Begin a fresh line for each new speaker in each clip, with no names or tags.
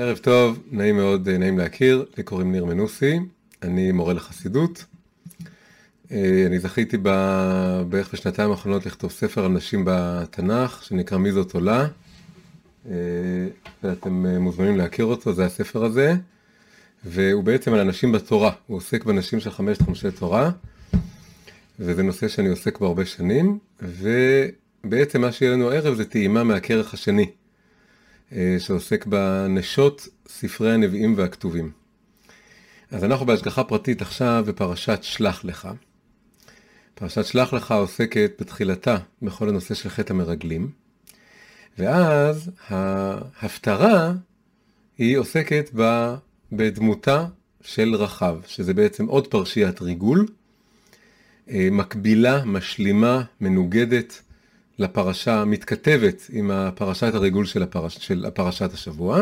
ערב טוב, נעים מאוד, נעים להכיר, לי קוראים ניר מנוסי, אני מורה לחסידות. אה, אני זכיתי. בערך בשנתיים האחרונות לכתוב ספר על נשים בתנ"ך, שנקרא מי זאת עולה, אה, ואתם אה, מוזמנים להכיר אותו, זה הספר הזה, והוא בעצם על הנשים בתורה, הוא עוסק בנשים של חמשת חמשי תורה, וזה נושא שאני עוסק בו הרבה שנים, ובעצם מה שיהיה לנו הערב זה טעימה מהכרך השני. אה, שעוסק בנשות ספרי הנביאים והכתובים. אז אנחנו בהשגחה פרטית עכשיו בפרשת שלח לך. פרשת שלח לך עוסקת בתחילתה בכל הנושא של חטא המרגלים, ואז ההפטרה היא עוסקת בדמותה של רחב, שזה בעצם עוד פרשיית ריגול, אה, מקבילה, משלימה, מנוגדת לפרשה, מתכתבת עם הפרשת הריגול של, הפרש, של הפרשת השבוע.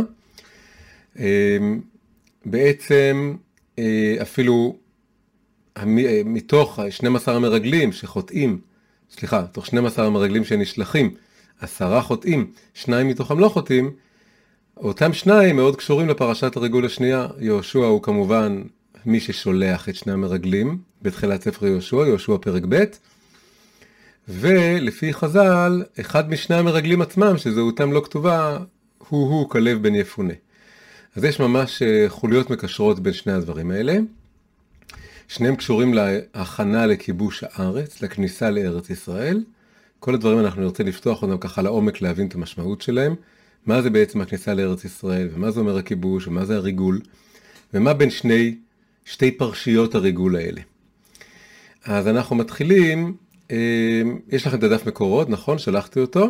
אמ, בעצם אה, אפילו אה, מתוך 12 המרגלים שחוטאים, סליחה, תוך 12 המרגלים שנשלחים, עשרה חוטאים, שניים מתוכם לא חוטאים, אותם שניים מאוד קשורים לפרשת הריגול השנייה. יהושע הוא כמובן מי ששולח את שני המרגלים בתחילת ספר יהושע, יהושע פרק ב', ולפי חז"ל, אחד משני המרגלים עצמם, שזהותם לא כתובה, הוא-הוא כלב בן יפונה. אז יש ממש אה, חוליות מקשרות בין שני הדברים האלה. שניהם קשורים להכנה לכיבוש הארץ, לכניסה לארץ ישראל. כל הדברים אנחנו נרצה לפתוח אותם ככה לעומק, להבין את המשמעות שלהם. מה זה בעצם הכניסה לארץ ישראל, ומה זה אומר הכיבוש, ומה זה הריגול, ומה בין שני, שתי פרשיות הריגול האלה. אז אנחנו מתחילים יש לכם את הדף מקורות, נכון? שלחתי אותו.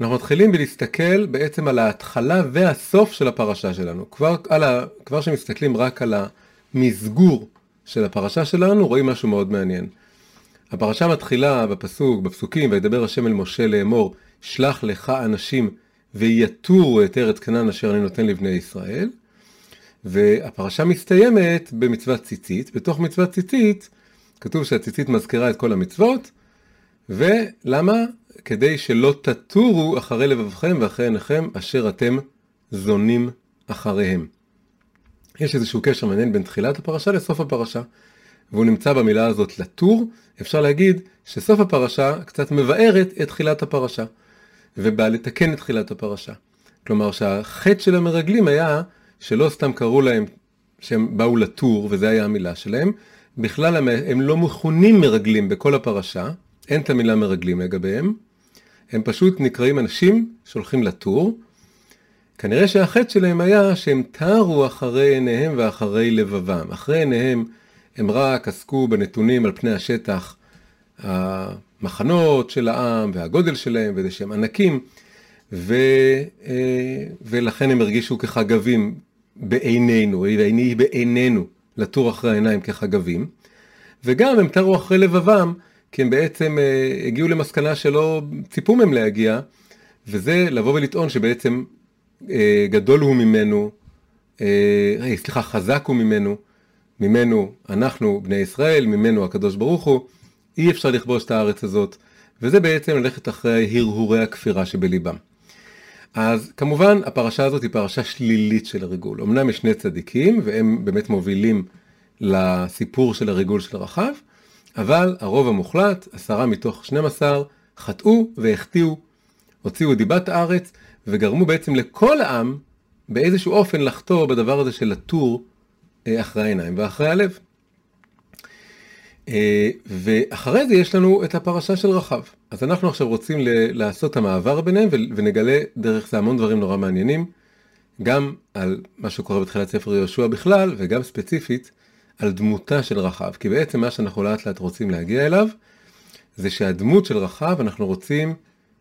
אנחנו מתחילים בלהסתכל בעצם על ההתחלה והסוף של הפרשה שלנו. כבר, ה... כבר שמסתכלים רק על המסגור של הפרשה שלנו, רואים משהו מאוד מעניין. הפרשה מתחילה בפסוק, בפסוקים, וידבר השם אל משה לאמור, שלח לך אנשים ויתורו את ארץ כנען אשר אני נותן לבני ישראל. והפרשה מסתיימת במצוות ציצית, בתוך מצוות ציצית כתוב שהציצית מזכירה את כל המצוות, ולמה? כדי שלא תטורו אחרי לבבכם ואחרי עיניכם אשר אתם זונים אחריהם. יש איזשהו קשר מעניין בין תחילת הפרשה לסוף הפרשה, והוא נמצא במילה הזאת לטור, אפשר להגיד שסוף הפרשה קצת מבארת את תחילת הפרשה, ובא לתקן את תחילת הפרשה. כלומר שהחטא של המרגלים היה שלא סתם קראו להם שהם באו לטור, וזו היה המילה שלהם, בכלל הם לא מכונים מרגלים בכל הפרשה, אין את המילה מרגלים לגביהם, הם פשוט נקראים אנשים שהולכים לטור. כנראה שהחטא שלהם היה שהם תרו אחרי עיניהם ואחרי לבבם. אחרי עיניהם הם רק עסקו בנתונים על פני השטח, המחנות של העם והגודל שלהם וזה שהם ענקים, ו, אה, ולכן הם הרגישו כחגבים בעינינו, ועיני בעינינו. לטור אחרי העיניים כחגבים, וגם הם תרו אחרי לבבם, כי הם בעצם אה, הגיעו למסקנה שלא ציפו מהם להגיע, וזה לבוא ולטעון שבעצם אה, גדול הוא ממנו, אה, סליחה, חזק הוא ממנו, ממנו אנחנו בני ישראל, ממנו הקדוש ברוך הוא, אי אפשר לכבוש את הארץ הזאת, וזה בעצם ללכת אחרי הרהורי הכפירה שבליבם. אז כמובן הפרשה הזאת היא פרשה שלילית של הריגול. אמנם יש שני צדיקים והם באמת מובילים לסיפור של הריגול של רחב, אבל הרוב המוחלט, עשרה מתוך 12, חטאו והחטיאו, הוציאו דיבת הארץ וגרמו בעצם לכל העם באיזשהו אופן לחטוא בדבר הזה של לטור אה, אחרי העיניים ואחרי הלב. אה, ואחרי זה יש לנו את הפרשה של רחב. אז אנחנו עכשיו רוצים לעשות את המעבר ביניהם ונגלה דרך זה המון דברים נורא מעניינים, גם על מה שקורה בתחילת ספר יהושע בכלל, וגם ספציפית על דמותה של רחב. כי בעצם מה שאנחנו לאט לאט רוצים להגיע אליו, זה שהדמות של רחב, אנחנו רוצים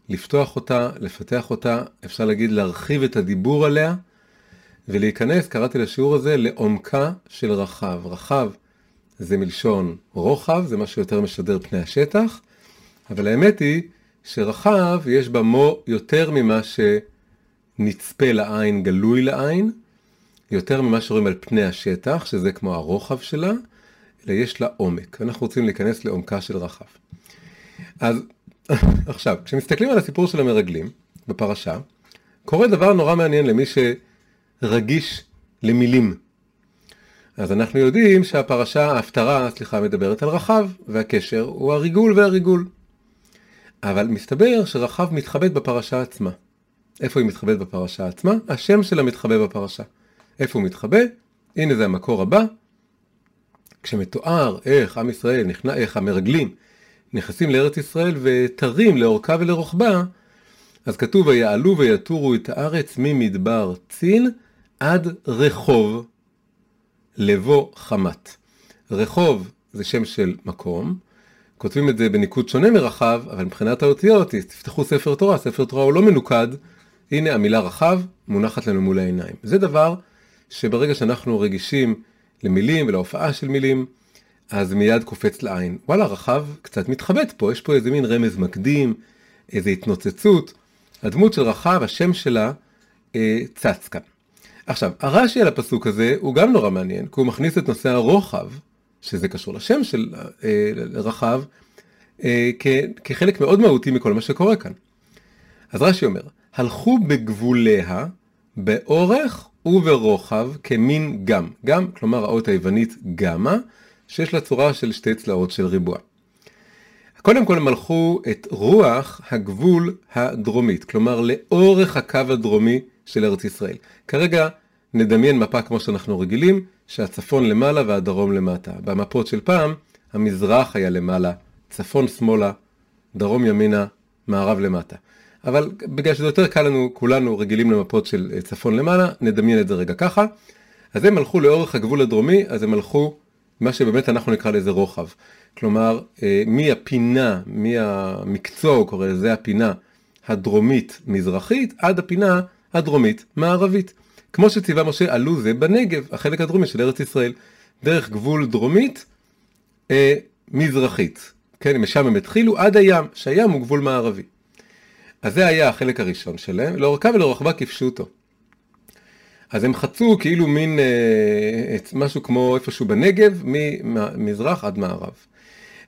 לפתוח אותה, לפתח אותה, אפשר להגיד להרחיב את הדיבור עליה, ולהיכנס, קראתי לשיעור הזה, לעומקה של רחב. רחב זה מלשון רוחב, זה מה שיותר משדר פני השטח, אבל האמת היא שרחב יש בה מו יותר ממה שנצפה לעין, גלוי לעין, יותר ממה שרואים על פני השטח, שזה כמו הרוחב שלה, אלא יש לה עומק. אנחנו רוצים להיכנס לעומקה של רחב. אז עכשיו, כשמסתכלים על הסיפור של המרגלים בפרשה, קורה דבר נורא מעניין למי רגיש למילים. אז אנחנו יודעים שהפרשה, ההפטרה, סליחה, מדברת על רחב, והקשר הוא הריגול והריגול. אבל מסתבר שרחב מתחבאת בפרשה עצמה. איפה היא מתחבאת בפרשה עצמה? השם שלה מתחבא בפרשה. איפה הוא מתחבא? הנה זה המקור הבא. כשמתואר איך עם ישראל, נכנע, איך המרגלים נכנסים לארץ ישראל ותרים לאורכה ולרוחבה, אז כתוב ויעלו ויתורו את הארץ ממדבר צין עד רחוב לבוא חמת. רחוב זה שם של מקום, כותבים את זה בניקוד שונה מרחב, אבל מבחינת האותיות, תפתחו ספר תורה, ספר תורה הוא לא מנוקד, הנה המילה רחב מונחת לנו מול העיניים. זה דבר שברגע שאנחנו רגישים למילים ולהופעה של מילים, אז מיד קופץ לעין. וואלה, רחב קצת מתחבט פה, יש פה איזה מין רמז מקדים, איזה התנוצצות. הדמות של רחב, השם שלה, אה, צץ כאן. עכשיו, הרש"י על הפסוק הזה הוא גם נורא מעניין, כי הוא מכניס את נושא הרוחב, שזה קשור לשם של אה, רחב, אה, כחלק מאוד מהותי מכל מה שקורה כאן. אז רש"י אומר, הלכו בגבוליה באורך וברוחב כמין גם. גם, כלומר האות היוונית גמא, שיש לה צורה של שתי צלעות של ריבוע. קודם כל הם הלכו את רוח הגבול הדרומית, כלומר לאורך הקו הדרומי של ארץ ישראל. כרגע נדמיין מפה כמו שאנחנו רגילים, שהצפון למעלה והדרום למטה. במפות של פעם, המזרח היה למעלה, צפון שמאלה, דרום ימינה, מערב למטה. אבל בגלל שזה יותר קל לנו, כולנו רגילים למפות של אה, צפון למעלה, נדמיין את זה רגע ככה. אז הם הלכו לאורך הגבול הדרומי, אז הם הלכו מה שבאמת אנחנו נקרא לזה רוחב. כלומר, אה, מהפינה, מהמקצוע, הוא קורא לזה הפינה הדרומית-מזרחית, עד הפינה הדרומית-מערבית. כמו שציווה משה, עלו זה בנגב, החלק הדרומי של ארץ ישראל, דרך גבול דרומית אה, מזרחית. כן, משם הם התחילו עד הים, שהים הוא גבול מערבי. אז זה היה החלק הראשון שלהם, לאורכה ולרוחבה כפשוטו. אז הם חצו כאילו מין אה, משהו כמו איפשהו בנגב, ממזרח עד מערב.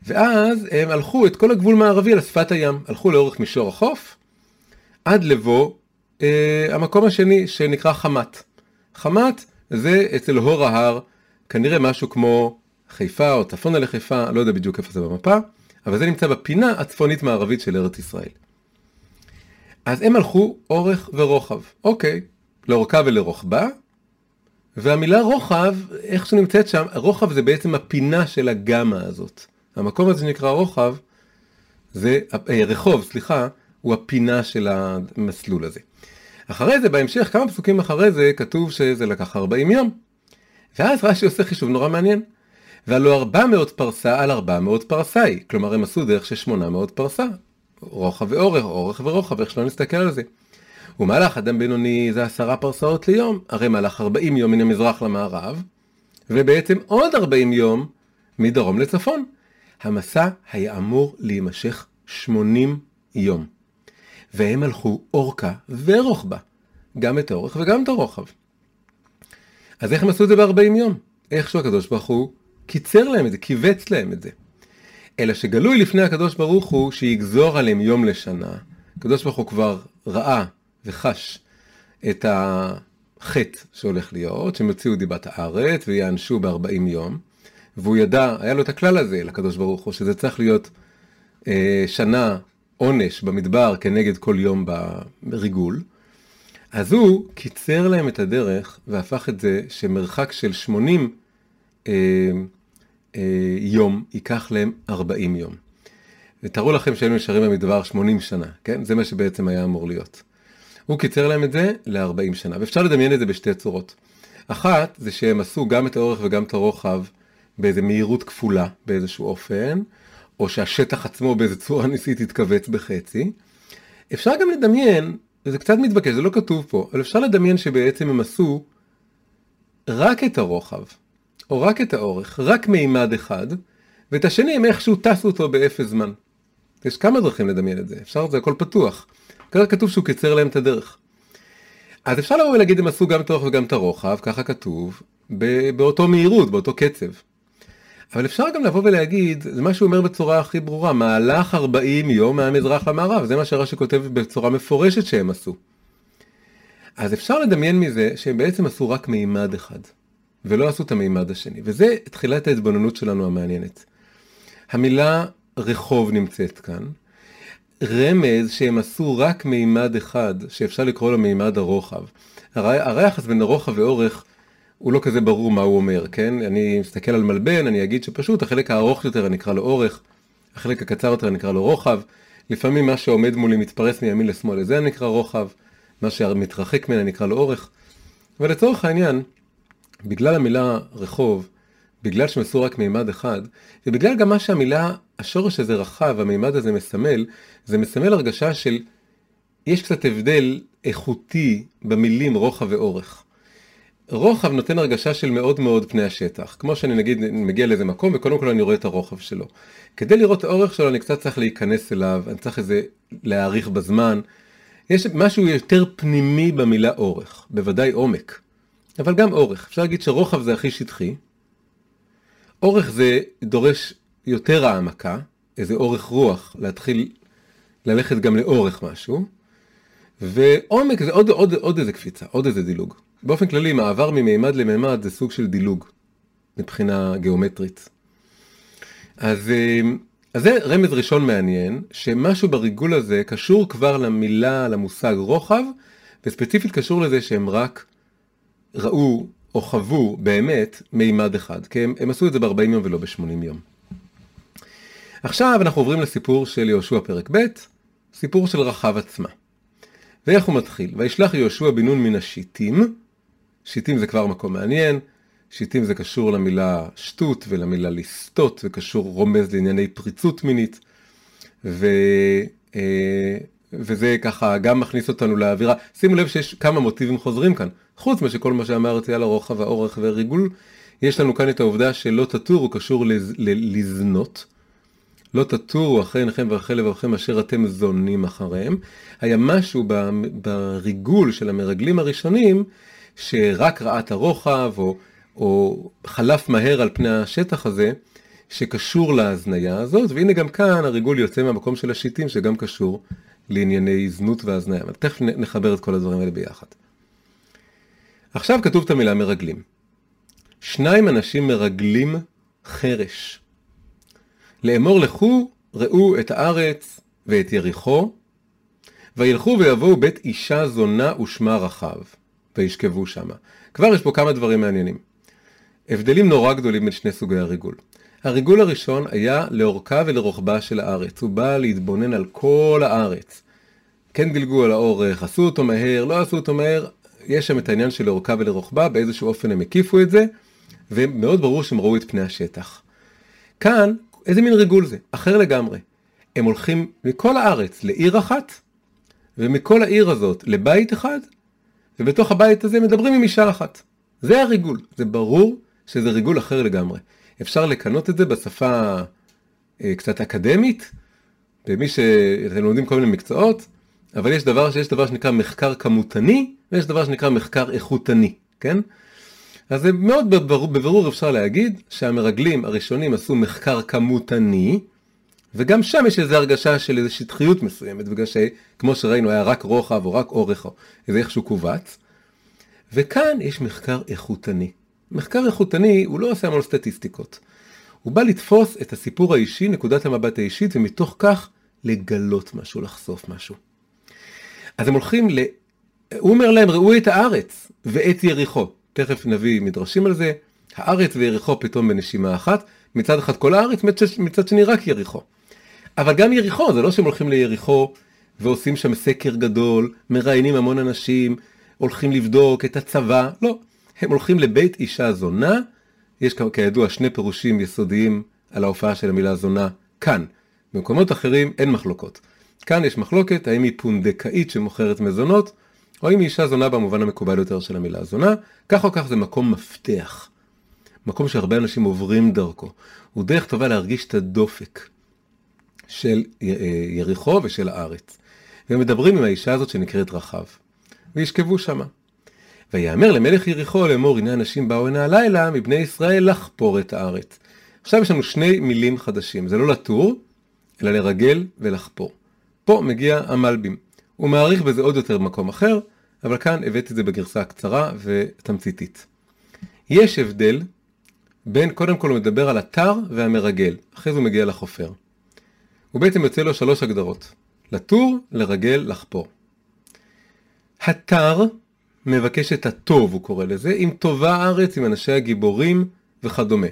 ואז הם הלכו את כל הגבול מערבי על שפת הים, הלכו לאורך מישור החוף, עד לבוא אה, המקום השני שנקרא חמת. חמת זה אצל הור ההר, כנראה משהו כמו חיפה או צפונה לחיפה, לא יודע בדיוק איפה זה במפה, אבל זה נמצא בפינה הצפונית מערבית של ארץ ישראל. אז הם הלכו אורך ורוחב, אוקיי, לאורכה ולרוחבה, והמילה רוחב, איך שנמצאת שם, רוחב זה בעצם הפינה של הגמא הזאת. המקום הזה שנקרא רוחב, זה, אה, רחוב, סליחה, הוא הפינה של המסלול הזה. אחרי זה, בהמשך, כמה פסוקים אחרי זה, כתוב שזה לקח 40 יום. ואז רש"י עושה חישוב נורא מעניין. והלא 400 פרסה על 400 פרסאי, כלומר הם עשו דרך של 800 פרסה. רוחב ואורך, אורך ורוחב, איך שלא נסתכל על זה. ומהלך אדם בינוני זה עשרה פרסאות ליום, הרי מהלך 40 יום מן המזרח למערב, ובעצם עוד 40 יום מדרום לצפון. המסע היה אמור להימשך 80 יום. והם הלכו אורכה ורוחבה, גם את האורך וגם את הרוחב. אז איך הם עשו את זה ב-40 יום? איכשהו הקדוש ברוך הוא קיצר להם את זה, כיווץ להם את זה. אלא שגלוי לפני הקדוש ברוך הוא שיגזור עליהם יום לשנה. הקדוש ברוך הוא כבר ראה וחש את החטא שהולך להיות, שהם יוציאו דיבת הארץ ויענשו ב-40 יום, והוא ידע, היה לו את הכלל הזה לקדוש ברוך הוא, שזה צריך להיות אה, שנה עונש במדבר כנגד כל יום בריגול, אז הוא קיצר להם את הדרך והפך את זה שמרחק של 80 אה, אה, יום ייקח להם 40 יום. ותארו לכם שהיינו נשארים במדבר 80 שנה, כן? זה מה שבעצם היה אמור להיות. הוא קיצר להם את זה ל-40 שנה, ואפשר לדמיין את זה בשתי צורות. אחת, זה שהם עשו גם את האורך וגם את הרוחב באיזה מהירות כפולה באיזשהו אופן, או שהשטח עצמו באיזה צורה ניסית התכווץ בחצי. אפשר גם לדמיין, וזה קצת מתבקש, זה לא כתוב פה, אבל אפשר לדמיין שבעצם הם עשו רק את הרוחב, או רק את האורך, רק מימד אחד, ואת השני הם איכשהו טסו אותו באפס זמן. יש כמה דרכים לדמיין את זה, אפשר, זה הכל פתוח. ככה כתוב שהוא קיצר להם את הדרך. אז אפשר לבוא ולהגיד הם עשו גם את האורך וגם את הרוחב, ככה כתוב, באותו מהירות, באותו קצב. אבל אפשר גם לבוא ולהגיד, זה מה שהוא אומר בצורה הכי ברורה, מהלך 40 יום מהמזרח למערב, זה מה שרש"י כותב בצורה מפורשת שהם עשו. אז אפשר לדמיין מזה שהם בעצם עשו רק מימד אחד, ולא עשו את המימד השני, וזה תחילת ההתבוננות שלנו המעניינת. המילה רחוב נמצאת כאן, רמז שהם עשו רק מימד אחד, שאפשר לקרוא לו מימד הרוחב. הרי, הרי היחס בין הרוחב ואורך הוא לא כזה ברור מה הוא אומר, כן? אני מסתכל על מלבן, אני אגיד שפשוט החלק הארוך יותר אני אקרא לו אורך, החלק הקצר יותר אני אקרא לו רוחב, לפעמים מה שעומד מולי מתפרס מימין לשמאל, לזה אני אקרא רוחב, מה שמתרחק ממני אני אקרא לו אורך. ולצורך העניין, בגלל המילה רחוב, בגלל עשו רק מימד אחד, ובגלל גם מה שהמילה, השורש הזה רחב, המימד הזה מסמל, זה מסמל הרגשה של, יש קצת הבדל איכותי במילים רוחב ואורך. רוחב נותן הרגשה של מאוד מאוד פני השטח. כמו שאני נגיד מגיע לאיזה מקום וקודם כל אני רואה את הרוחב שלו. כדי לראות את האורך שלו אני קצת צריך להיכנס אליו, אני צריך איזה להאריך בזמן. יש משהו יותר פנימי במילה אורך, בוודאי עומק, אבל גם אורך. אפשר להגיד שרוחב זה הכי שטחי. אורך זה דורש יותר העמקה, איזה אורך רוח, להתחיל ללכת גם לאורך משהו. ועומק זה עוד, עוד, עוד איזה קפיצה, עוד איזה דילוג. באופן כללי, מעבר ממימד למימד זה סוג של דילוג, מבחינה גיאומטרית. אז, אה, אז זה רמז ראשון מעניין, שמשהו בריגול הזה קשור כבר למילה, למושג רוחב, וספציפית קשור לזה שהם רק ראו או חוו באמת מימד אחד, כי הם, הם עשו את זה ב-40 יום ולא ב-80 יום. עכשיו אנחנו עוברים לסיפור של יהושע פרק ב', סיפור של רחב עצמה. ואיך הוא מתחיל? וישלח יהושע בן נון מן השיטים, שיטים זה כבר מקום מעניין, שיטים זה קשור למילה שטות ולמילה לסטות, וקשור רומז לענייני פריצות מינית, ו, אה, וזה ככה גם מכניס אותנו לאווירה. שימו לב שיש כמה מוטיבים חוזרים כאן, חוץ משכל מה שאמרתי על הרוחב, האורך והריגול, יש לנו כאן את העובדה שלא תטור הוא קשור לז, ל, לזנות. לא תטורו אחרי עיניכם ואחרי לבבכם אשר אתם זונים אחריהם. היה משהו בריגול של המרגלים הראשונים שרק ראה את הרוחב או, או חלף מהר על פני השטח הזה, שקשור להזניה הזאת, והנה גם כאן הריגול יוצא מהמקום של השיטים שגם קשור לענייני זנות והזניה. אבל תכף נחבר את כל הדברים האלה ביחד. עכשיו כתוב את המילה מרגלים. שניים אנשים מרגלים חרש. לאמור לכו ראו את הארץ ואת יריחו, וילכו ויבואו בית אישה זונה ושמה רחב. וישכבו שמה. כבר יש פה כמה דברים מעניינים. הבדלים נורא גדולים בין שני סוגי הריגול. הריגול הראשון היה לאורכה ולרוחבה של הארץ. הוא בא להתבונן על כל הארץ. כן דילגו על האורך, עשו אותו מהר, לא עשו אותו מהר, יש שם את העניין של לאורכה ולרוחבה, באיזשהו אופן הם הקיפו את זה, ומאוד ברור שהם ראו את פני השטח. כאן, איזה מין ריגול זה? אחר לגמרי. הם הולכים מכל הארץ לעיר אחת, ומכל העיר הזאת לבית אחד, ובתוך הבית הזה מדברים עם אישה אחת. זה הריגול, זה ברור שזה ריגול אחר לגמרי. אפשר לקנות את זה בשפה אה, קצת אקדמית, במי שאתם לומדים כל מיני מקצועות, אבל יש דבר, שיש דבר שנקרא מחקר כמותני, ויש דבר שנקרא מחקר איכותני, כן? אז זה מאוד בברור, בברור אפשר להגיד שהמרגלים הראשונים עשו מחקר כמותני, וגם שם יש איזו הרגשה של איזו שטחיות מסוימת, בגלל שכמו שראינו היה רק רוחב או רק אורך או איזה איכשהו כווץ. וכאן יש מחקר איכותני. מחקר איכותני הוא לא עושה המון סטטיסטיקות. הוא בא לתפוס את הסיפור האישי, נקודת המבט האישית, ומתוך כך לגלות משהו, לחשוף משהו. אז הם הולכים ל... הוא אומר להם, ראו את הארץ ואת יריחו. תכף נביא מדרשים על זה. הארץ ויריחו פתאום בנשימה אחת. מצד אחד כל הארץ, מצד שני רק יריחו. אבל גם יריחו, זה לא שהם הולכים ליריחו ועושים שם סקר גדול, מראיינים המון אנשים, הולכים לבדוק את הצבא, לא. הם הולכים לבית אישה זונה, יש כידוע שני פירושים יסודיים על ההופעה של המילה זונה כאן. במקומות אחרים אין מחלוקות. כאן יש מחלוקת האם היא פונדקאית שמוכרת מזונות, או אם היא אישה זונה במובן המקובל יותר של המילה זונה, כך או כך זה מקום מפתח. מקום שהרבה אנשים עוברים דרכו. הוא דרך טובה להרגיש את הדופק. של אה, יריחו ושל הארץ. והם מדברים עם האישה הזאת שנקראת רחב. וישכבו שמה. ויאמר למלך יריחו לאמור הנה אנשים באו הנה הלילה מבני ישראל לחפור את הארץ. עכשיו יש לנו שני מילים חדשים, זה לא לטור, אלא לרגל ולחפור. פה מגיע המלבים. הוא מעריך בזה עוד יותר במקום אחר, אבל כאן הבאתי את זה בגרסה קצרה ותמציתית. יש הבדל בין, קודם כל הוא מדבר על התר והמרגל, אחרי זה הוא מגיע לחופר. הוא בעצם יוצא לו שלוש הגדרות, לטור, לרגל, לחפור. התר מבקש את הטוב, הוא קורא לזה, עם טובה הארץ, עם אנשי הגיבורים וכדומה.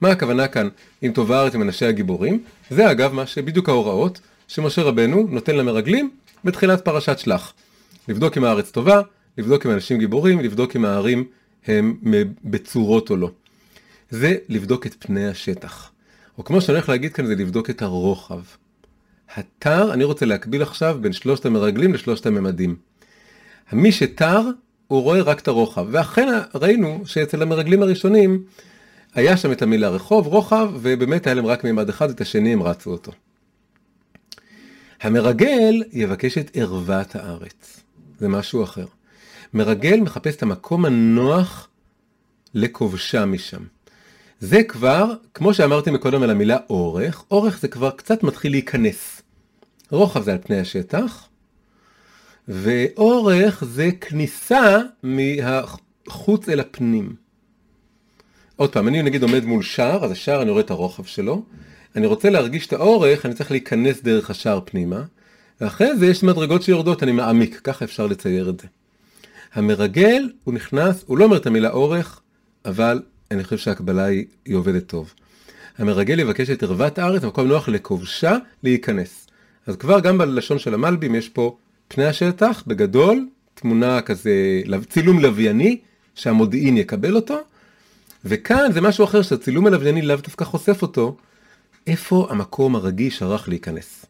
מה הכוונה כאן עם טובה הארץ עם אנשי הגיבורים? זה אגב מה שבדיוק ההוראות שמשה רבנו נותן למרגלים בתחילת פרשת שלח. לבדוק אם הארץ טובה, לבדוק אם אנשים גיבורים, לבדוק אם הערים הם בצורות או לא. זה לבדוק את פני השטח. או כמו שאני הולך להגיד כאן, זה לבדוק את הרוחב. התר, אני רוצה להקביל עכשיו בין שלושת המרגלים לשלושת הממדים. מי שתר, הוא רואה רק את הרוחב. ואכן ראינו שאצל המרגלים הראשונים, היה שם את המילה רחוב, רוחב, ובאמת היה להם רק מימד אחד, את השני הם רצו אותו. המרגל יבקש את ערוות הארץ. זה משהו אחר. מרגל מחפש את המקום הנוח לכובשה משם. זה כבר, כמו שאמרתי מקודם על המילה אורך, אורך זה כבר קצת מתחיל להיכנס. רוחב זה על פני השטח, ואורך זה כניסה מהחוץ אל הפנים. עוד פעם, אני נגיד עומד מול שער, אז השער אני רואה את הרוחב שלו, אני רוצה להרגיש את האורך, אני צריך להיכנס דרך השער פנימה, ואחרי זה יש מדרגות שיורדות, אני מעמיק, ככה אפשר לצייר את זה. המרגל, הוא נכנס, הוא לא אומר את המילה אורך, אבל אני חושב שהקבלה היא, היא עובדת טוב. המרגל יבקש את ערוות הארץ, מקום נוח לכובשה להיכנס. אז כבר גם בלשון של המלבים יש פה פני השטח, בגדול, תמונה כזה, צילום לווייני, שהמודיעין יקבל אותו, וכאן זה משהו אחר שהצילום הלווייני לאו דווקא חושף אותו, איפה המקום הרגיש הרך להיכנס.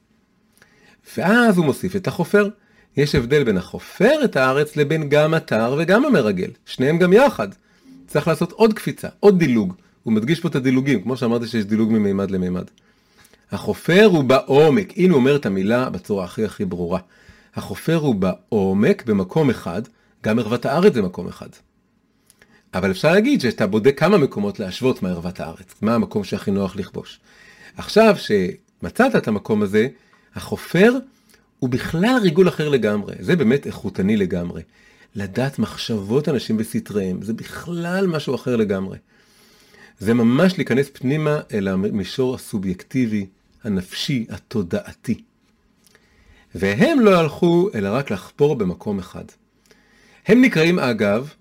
ואז הוא מוסיף את החופר. יש הבדל בין החופר את הארץ לבין גם התר וגם המרגל, שניהם גם יחד. צריך לעשות עוד קפיצה, עוד דילוג. הוא מדגיש פה את הדילוגים, כמו שאמרתי שיש דילוג ממימד למימד. החופר הוא בעומק, הנה הוא אומר את המילה בצורה הכי הכי ברורה. החופר הוא בעומק במקום אחד, גם ערוות הארץ זה מקום אחד. אבל אפשר להגיד שאתה בודק כמה מקומות להשוות מערוות הארץ, מה המקום שהכי נוח לכבוש. עכשיו שמצאת את המקום הזה, החופר הוא בכלל ריגול אחר לגמרי, זה באמת איכותני לגמרי. לדעת מחשבות אנשים בסתריהם, זה בכלל משהו אחר לגמרי. זה ממש להיכנס פנימה אל המישור הסובייקטיבי, הנפשי, התודעתי. והם לא הלכו אלא רק לחפור במקום אחד. הם נקראים אגב,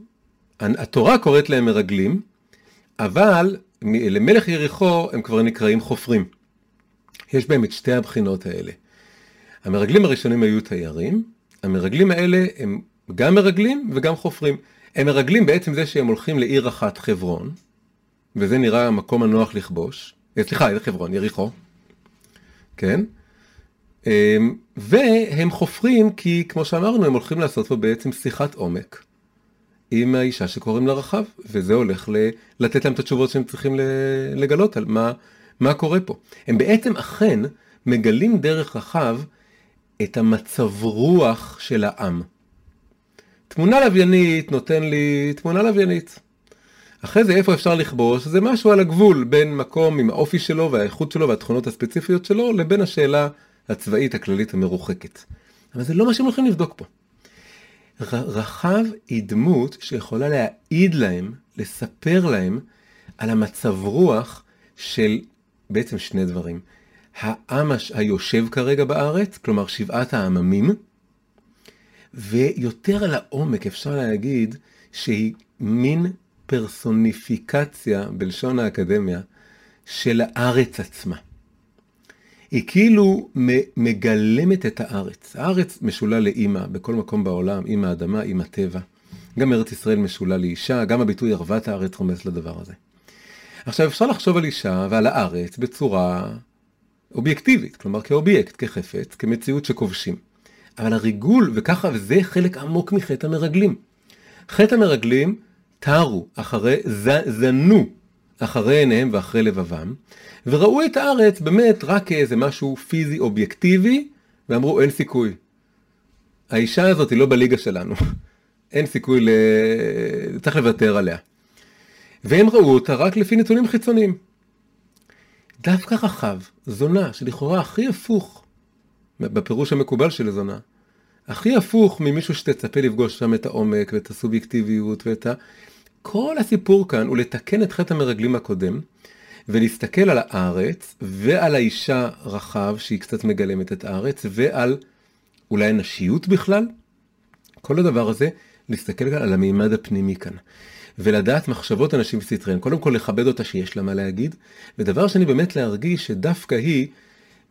התורה קוראת להם מרגלים, אבל למלך יריחו הם כבר נקראים חופרים. יש בהם את שתי הבחינות האלה. המרגלים הראשונים היו תיירים, המרגלים האלה הם גם מרגלים וגם חופרים. הם מרגלים בעצם זה שהם הולכים לעיר אחת חברון, וזה נראה המקום הנוח לכבוש, אה, סליחה, איזה חברון, יריחו, כן? אמ, והם חופרים כי כמו שאמרנו הם הולכים לעשות פה בעצם שיחת עומק עם האישה שקוראים לה רחב וזה הולך ל- לתת להם את התשובות שהם צריכים לגלות על מה, מה קורה פה. הם בעצם אכן מגלים דרך רחב את המצב רוח של העם. תמונה לוויינית נותן לי תמונה לוויינית. אחרי זה איפה אפשר לכבוש זה משהו על הגבול בין מקום עם האופי שלו והאיכות שלו והתכונות הספציפיות שלו לבין השאלה הצבאית הכללית המרוחקת. אבל זה לא מה שהם הולכים לבדוק פה. רחב היא דמות שיכולה להעיד להם, לספר להם על המצב רוח של בעצם שני דברים. העם היושב כרגע בארץ, כלומר שבעת העממים, ויותר על העומק אפשר להגיד שהיא מין פרסוניפיקציה, בלשון האקדמיה, של הארץ עצמה. היא כאילו מגלמת את הארץ. הארץ משולה לאימא בכל מקום בעולם, אימא האדמה, אימא טבע. גם ארץ ישראל משולה לאישה, גם הביטוי ערוות הארץ רומז לדבר הזה. עכשיו אפשר לחשוב על אישה ועל הארץ בצורה אובייקטיבית, כלומר כאובייקט, כחפץ, כמציאות שכובשים. אבל הריגול, וככה, וזה חלק עמוק מחטא המרגלים. חטא המרגלים תרו אחרי, זנו אחרי עיניהם ואחרי לבבם, וראו את הארץ באמת רק כאיזה משהו פיזי אובייקטיבי, ואמרו אין סיכוי. האישה הזאת היא לא בליגה שלנו, אין סיכוי, ל... צריך לוותר עליה. והם ראו אותה רק לפי נתונים חיצוניים. דווקא רחב, זונה, שלכאורה הכי הפוך בפירוש המקובל של זונה, הכי הפוך ממישהו שתצפה לפגוש שם את העומק ואת הסובייקטיביות ואת ה... כל הסיפור כאן הוא לתקן את חטא המרגלים הקודם, ולהסתכל על הארץ ועל האישה רחב שהיא קצת מגלמת את הארץ ועל אולי הנשיות בכלל. כל הדבר הזה, להסתכל על המימד הפנימי כאן. ולדעת מחשבות אנשים וסתריהם. קודם כל לכבד אותה שיש לה מה להגיד, ודבר שני באמת להרגיש שדווקא היא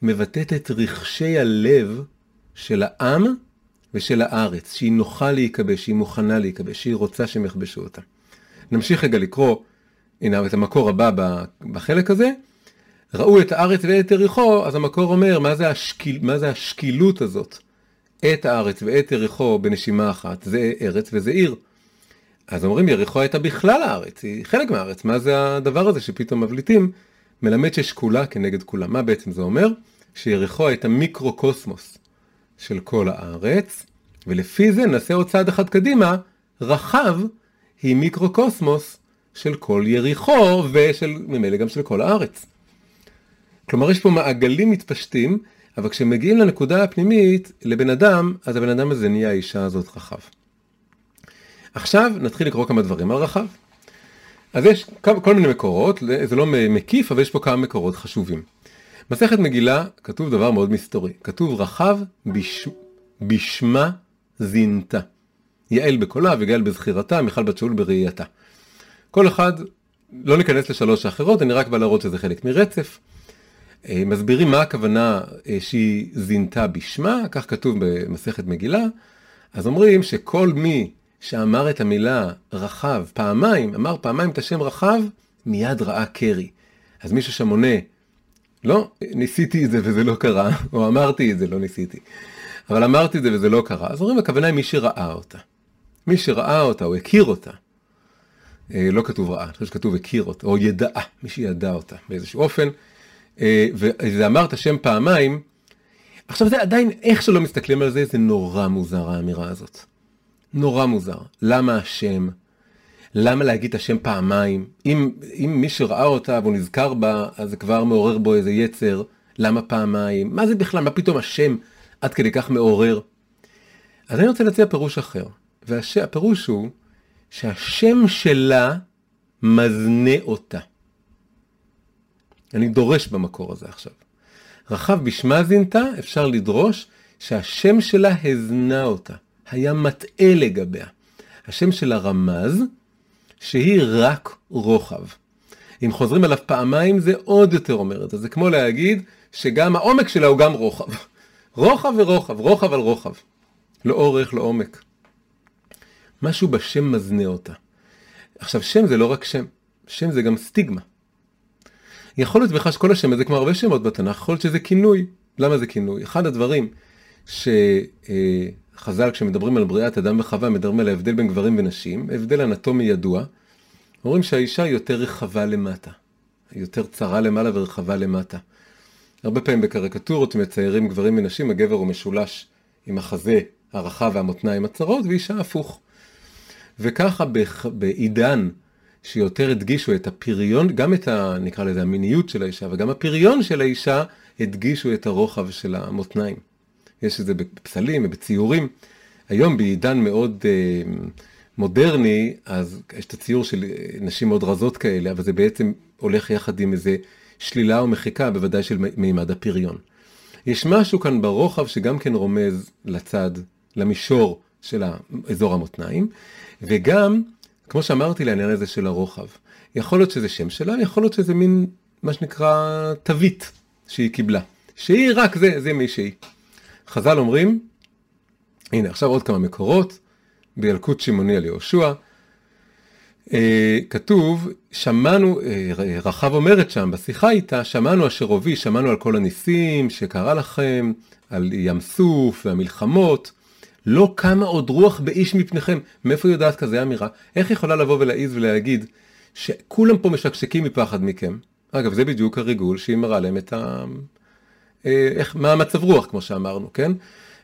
מבטאת את רכשי הלב של העם ושל הארץ, שהיא נוחה להיכבש, שהיא מוכנה להיכבש, שהיא רוצה שהם יכבשו אותה. נמשיך רגע לקרוא, הנה את המקור הבא בחלק הזה. ראו את הארץ ואת יריחו, אז המקור אומר, מה זה, השקיל, מה זה השקילות הזאת? את הארץ ואת יריחו בנשימה אחת, זה ארץ וזה עיר. אז אומרים יריחו הייתה בכלל הארץ, היא חלק מהארץ, מה זה הדבר הזה שפתאום מבליטים? מלמד ששקולה כנגד כולם. מה בעצם זה אומר? שיריחו הייתה מיקרו-קוסמוס של כל הארץ, ולפי זה נעשה עוד צעד אחד קדימה, רחב היא מיקרו-קוסמוס של כל יריחו ושל ממילא גם של כל הארץ. כלומר יש פה מעגלים מתפשטים, אבל כשמגיעים לנקודה הפנימית לבן אדם, אז הבן אדם הזה נהיה האישה הזאת רחב. עכשיו נתחיל לקרוא כמה דברים על רחב. אז יש כל מיני מקורות, זה לא מקיף, אבל יש פה כמה מקורות חשובים. מסכת מגילה כתוב דבר מאוד מסתורי, כתוב רחב בש... בשמה זינתה. יעל בקולה וגאל בזכירתה, מיכל בת שאול בראייתה. כל אחד, לא ניכנס לשלוש האחרות, אני רק בא להראות שזה חלק מרצף. אה, מסבירים מה הכוונה אה, שהיא זינתה בשמה, כך כתוב במסכת מגילה. אז אומרים שכל מי שאמר את המילה רחב פעמיים, אמר פעמיים את השם רחב, מיד ראה קרי. אז מישהו שם עונה, לא, ניסיתי את זה וזה לא קרה, או אמרתי את זה, לא ניסיתי. אבל אמרתי את זה וזה לא קרה. אז אומרים, הכוונה היא מי שראה אותה. מי שראה אותה, או הכיר אותה. אה, לא כתוב ראה, אני חושב שכתוב הכיר אותה, או ידעה, מי שידע אותה באיזשהו אופן. אה, וזה אמר את השם פעמיים. עכשיו זה עדיין, איך שלא מסתכלים על זה, זה נורא מוזר האמירה הזאת. נורא מוזר. למה השם? למה להגיד את השם פעמיים? אם, אם מי שראה אותה והוא נזכר בה, אז זה כבר מעורר בו איזה יצר. למה פעמיים? מה זה בכלל? מה פתאום השם עד כדי כך מעורר? אז אני רוצה להציע פירוש אחר. והפירוש הוא שהשם שלה מזנה אותה. אני דורש במקור הזה עכשיו. רחב בשמה זינתה, אפשר לדרוש שהשם שלה הזנה אותה. היה מטעה לגביה. השם שלה רמז שהיא רק רוחב. אם חוזרים עליו פעמיים זה עוד יותר אומר את זה. זה כמו להגיד שגם העומק שלה הוא גם רוחב. רוחב ורוחב, רוחב על רוחב. לא אורך, לא עומק. משהו בשם מזנה אותה. עכשיו, שם זה לא רק שם, שם זה גם סטיגמה. יכול להיות בכלל שכל השם הזה, כמו הרבה שמות בתנ"ך, יכול להיות שזה כינוי. למה זה כינוי? אחד הדברים ש... חז"ל כשמדברים על בריאת אדם וחווה מדברים על ההבדל בין גברים ונשים, הבדל אנטומי ידוע, אומרים שהאישה יותר רחבה למטה, יותר צרה למעלה ורחבה למטה. הרבה פעמים בקריקטורות מציירים גברים ונשים, הגבר הוא משולש עם החזה הרחב והמותניים הצרות, ואישה הפוך. וככה בעידן שיותר הדגישו את הפריון, גם את ה... נקרא לזה המיניות של האישה, וגם הפריון של האישה, הדגישו את הרוחב של המותניים. יש את זה בפסלים ובציורים. היום בעידן מאוד אה, מודרני, אז יש את הציור של אה, נשים מאוד רזות כאלה, אבל זה בעצם הולך יחד עם איזה שלילה או מחיקה, בוודאי של מימד הפריון. יש משהו כאן ברוחב שגם כן רומז לצד, למישור של אזור המותניים, וגם, כמו שאמרתי לעניין הזה של הרוחב, יכול להיות שזה שם שלה, יכול להיות שזה מין, מה שנקרא, תווית שהיא קיבלה. שהיא רק זה, זה מי שהיא. חז"ל אומרים, הנה עכשיו עוד כמה מקורות, בילקוט שמעוני על יהושע, אה, כתוב, שמענו, אה, רחב אומרת שם בשיחה איתה, שמענו אשר הוביל, שמענו על כל הניסים שקרה לכם, על ים סוף והמלחמות, לא קמה עוד רוח באיש מפניכם. מאיפה יודעת כזה אמירה? איך יכולה לבוא ולהעיז ולהגיד שכולם פה משקשקים מפחד מכם? אגב, זה בדיוק הריגול שהיא מראה להם את ה... אה, איך, מה המצב רוח, כמו שאמרנו, כן?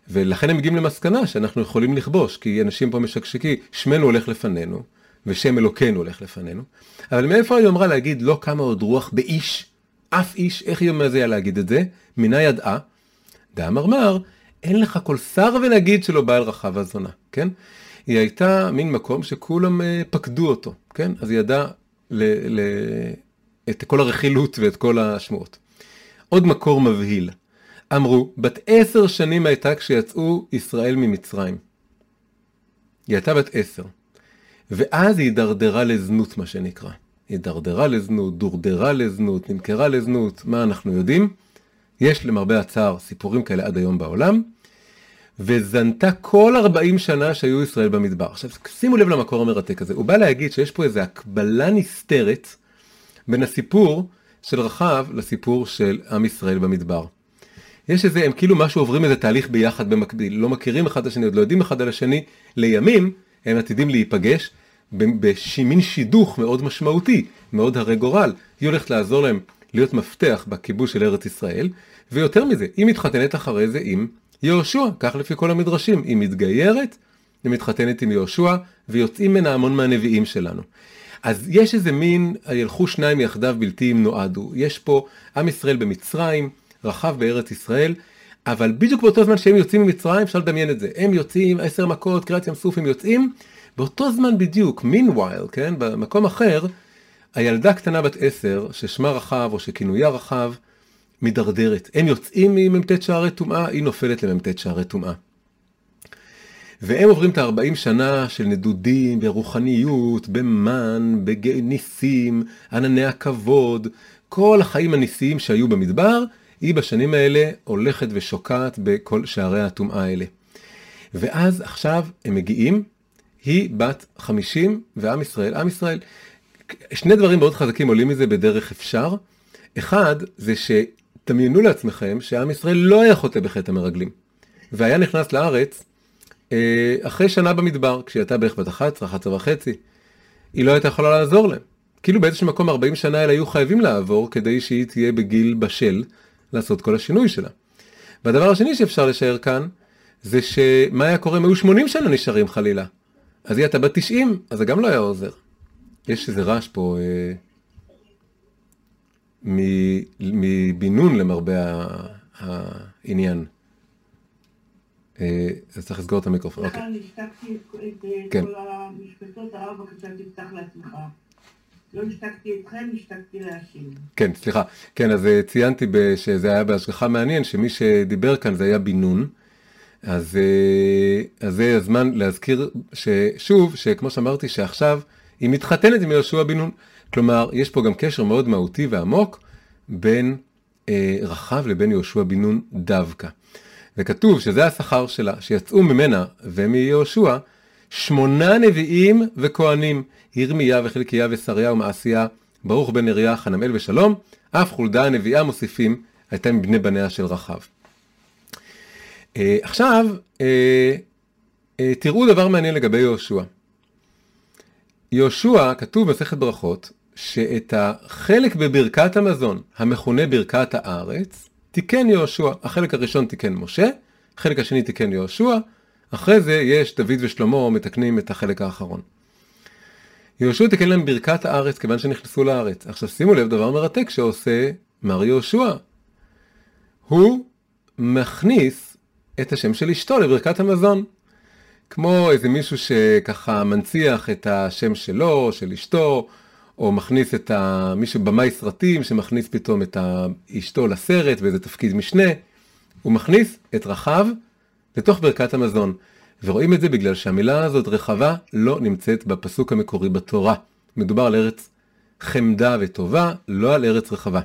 ולכן הם מגיעים למסקנה שאנחנו יכולים לכבוש, כי אנשים פה משקשקים, שמנו הולך לפנינו, ושם אלוקינו הולך לפנינו. אבל מאיפה היא אמרה להגיד לא קמה עוד רוח באיש, אף איש, איך היא אומרת להגיד את זה? מינה ידעה? דאמר מר, אין לך כל שר ונגיד שלא בא אל רחב הזונה, כן? היא הייתה מין מקום שכולם אה, פקדו אותו, כן? אז היא ידעה ל- ל- את כל הרכילות ואת כל השמועות. עוד מקור מבהיל. אמרו, בת עשר שנים הייתה כשיצאו ישראל ממצרים. היא הייתה בת עשר. ואז היא הידרדרה לזנות, מה שנקרא. הידרדרה לזנות, דורדרה לזנות, נמכרה לזנות, מה אנחנו יודעים? יש למרבה הצער סיפורים כאלה עד היום בעולם, וזנתה כל 40 שנה שהיו ישראל במדבר. עכשיו שימו לב למקור המרתק הזה, הוא בא להגיד שיש פה איזו הקבלה נסתרת בין הסיפור של רחב לסיפור של עם ישראל במדבר. יש איזה, הם כאילו משהו עוברים איזה תהליך ביחד במקביל, לא מכירים אחד את השני, עוד לא יודעים אחד על השני, לימים הם עתידים להיפגש במין שידוך מאוד משמעותי, מאוד הרי גורל. היא הולכת לעזור להם להיות מפתח בכיבוש של ארץ ישראל, ויותר מזה, היא מתחתנת אחרי זה עם יהושע, כך לפי כל המדרשים, היא מתגיירת, היא מתחתנת עם יהושע, ויוצאים ממנה המון מהנביאים שלנו. אז יש איזה מין, ילכו שניים יחדיו בלתי אם נועדו. יש פה עם ישראל במצרים, רחב בארץ ישראל, אבל בדיוק באותו זמן שהם יוצאים ממצרים, אפשר לדמיין את זה. הם יוצאים, עשר מכות, קריאת ים סוף הם יוצאים, באותו זמן בדיוק, meanwhile, כן, במקום אחר, הילדה קטנה בת עשר, ששמה רחב או שכינויה רחב, מידרדרת. הם יוצאים ממ"ט שערי טומאה, היא נופלת למ"ט שערי טומאה. והם עוברים את ה-40 שנה של נדודים ברוחניות, במן, בניסים, ענני הכבוד, כל החיים הניסיים שהיו במדבר, היא בשנים האלה הולכת ושוקעת בכל שערי הטומאה האלה. ואז עכשיו הם מגיעים, היא בת 50 ועם ישראל, עם ישראל, שני דברים מאוד חזקים עולים מזה בדרך אפשר. אחד, זה שדמיינו לעצמכם שעם ישראל לא היה חוטא בחטא המרגלים, והיה נכנס לארץ אחרי שנה במדבר, כשהיא הייתה בערך בת 11, 11 וחצי, היא לא הייתה יכולה לעזור להם. כאילו באיזשהו מקום 40 שנה האלה היו חייבים לעבור כדי שהיא תהיה בגיל בשל לעשות כל השינוי שלה. והדבר השני שאפשר לשער כאן, זה שמה היה קורה אם היו 80 שנה נשארים חלילה. אז היא הייתה בת 90, אז זה גם לא היה עוזר. יש איזה רעש פה אה, מבינון למרבה העניין. אה, אז צריך לסגור את המיקרופון.
סליחה, אני השתקתי את
כן.
כל המשפטות, הרב בבקשה תפתח לעצמך. לא השתקתי אתכם, השתקתי להשם.
כן, סליחה. כן, אז אה, ציינתי שזה היה בהשגחה מעניין, שמי שדיבר כאן זה היה בן נון. אז, אה, אז זה הזמן להזכיר ששוב, שכמו שאמרתי, שעכשיו היא מתחתנת עם יהושע בן נון. כלומר, יש פה גם קשר מאוד מהותי ועמוק בין אה, רחב לבין יהושע בן נון דווקא. וכתוב שזה השכר שלה, שיצאו ממנה ומיהושע שמונה נביאים וכהנים, ירמיה וחלקיה ושריה ומעשיה, ברוך בן נריה, חנמאל ושלום, אף חולדה הנביאה מוסיפים, הייתה מבני בניה של רחב. אה, עכשיו, אה, אה, תראו דבר מעניין לגבי יהושע. יהושע, כתוב במסכת ברכות, שאת החלק בברכת המזון, המכונה ברכת הארץ, תיקן יהושע. החלק הראשון תיקן משה, החלק השני תיקן יהושע, אחרי זה יש דוד ושלמה מתקנים את החלק האחרון. יהושע תיקן להם ברכת הארץ כיוון שנכנסו לארץ. עכשיו שימו לב דבר מרתק שעושה מר יהושע. הוא מכניס את השם של אשתו לברכת המזון. כמו איזה מישהו שככה מנציח את השם שלו, של אשתו, או מכניס את ה... מישהו במאי סרטים שמכניס פתאום את אשתו לסרט באיזה תפקיד משנה. הוא מכניס את רחב לתוך ברכת המזון. ורואים את זה בגלל שהמילה הזאת רחבה לא נמצאת בפסוק המקורי בתורה. מדובר על ארץ חמדה וטובה, לא על ארץ רחבה.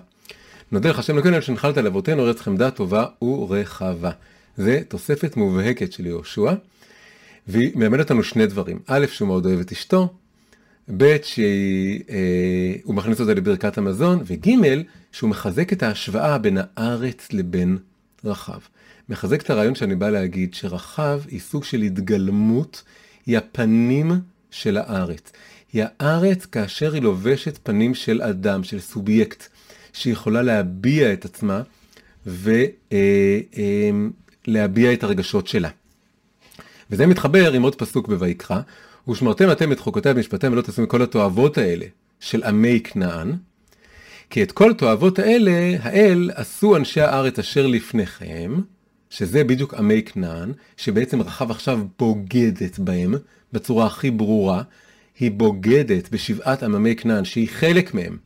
נודה לך השם לקונן שנחלת על אבותינו ארץ חמדה טובה ורחבה. זה תוספת מובהקת של יהושע, והיא מלמדת אותנו שני דברים. א', שהוא מאוד אוהב את אשתו, ב', שהוא מכניס אותה לברכת המזון, וג', שהוא מחזק את ההשוואה בין הארץ לבין רחב. מחזק את הרעיון שאני בא להגיד שרחב היא סוג של התגלמות, היא הפנים של הארץ. היא הארץ כאשר היא לובשת פנים של אדם, של סובייקט, שיכולה להביע את עצמה ולהביע את הרגשות שלה. וזה מתחבר עם עוד פסוק בויקרא, ושמרתם אתם את חוקותיי ומשפטיהם ולא תעשו מכל התועבות האלה של עמי כנען, כי את כל תועבות האלה, האל עשו אנשי הארץ אשר לפניכם, שזה בדיוק עמי כנען, שבעצם רחב עכשיו בוגדת בהם בצורה הכי ברורה, היא בוגדת בשבעת עממי כנען, שהיא חלק מהם,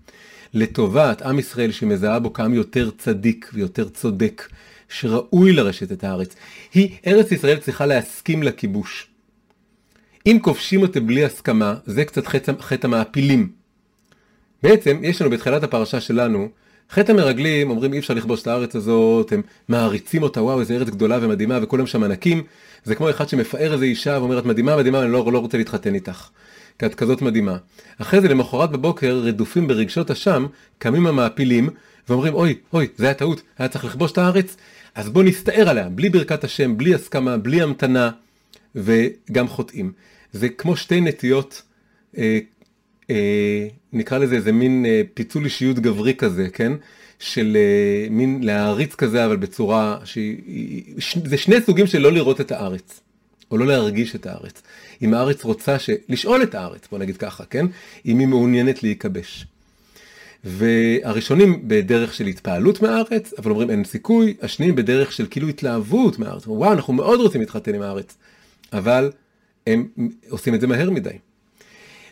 לטובת עם ישראל שמזהה בו כעם יותר צדיק ויותר צודק, שראוי לרשת את הארץ. היא, ארץ ישראל צריכה להסכים לכיבוש. אם כובשים אותה בלי הסכמה, זה קצת חטא, חטא המעפילים. בעצם, יש לנו בתחילת הפרשה שלנו, חטא המרגלים אומרים אי אפשר לכבוש את הארץ הזאת, הם מעריצים אותה, וואו איזה ארץ גדולה ומדהימה וכולם שם ענקים, זה כמו אחד שמפאר איזה אישה ואומר את מדהימה מדהימה אני לא, לא רוצה להתחתן איתך, כי את כזאת מדהימה. אחרי זה למחרת בבוקר רדופים ברגשות אשם, קמים המעפילים ואומרים אוי אוי זה היה טעות, היה צריך לכבוש את הארץ, אז בוא נסתער עליה, בלי ברכת השם, בלי הסכמה, בלי המתנה וגם חוטאים. זה כמו שתי נטיות אה, אה, נקרא לזה איזה מין אה, פיצול אישיות גברי כזה, כן? של אה, מין להעריץ כזה, אבל בצורה שהיא... זה שני סוגים של לא לראות את הארץ, או לא להרגיש את הארץ. אם הארץ רוצה ש... לשאול את הארץ, בוא נגיד ככה, כן? אם היא מעוניינת להיכבש. והראשונים בדרך של התפעלות מהארץ, אבל אומרים אין סיכוי, השניים בדרך של כאילו התלהבות מהארץ, וואו, אנחנו מאוד רוצים להתחתן עם הארץ, אבל הם עושים את זה מהר מדי.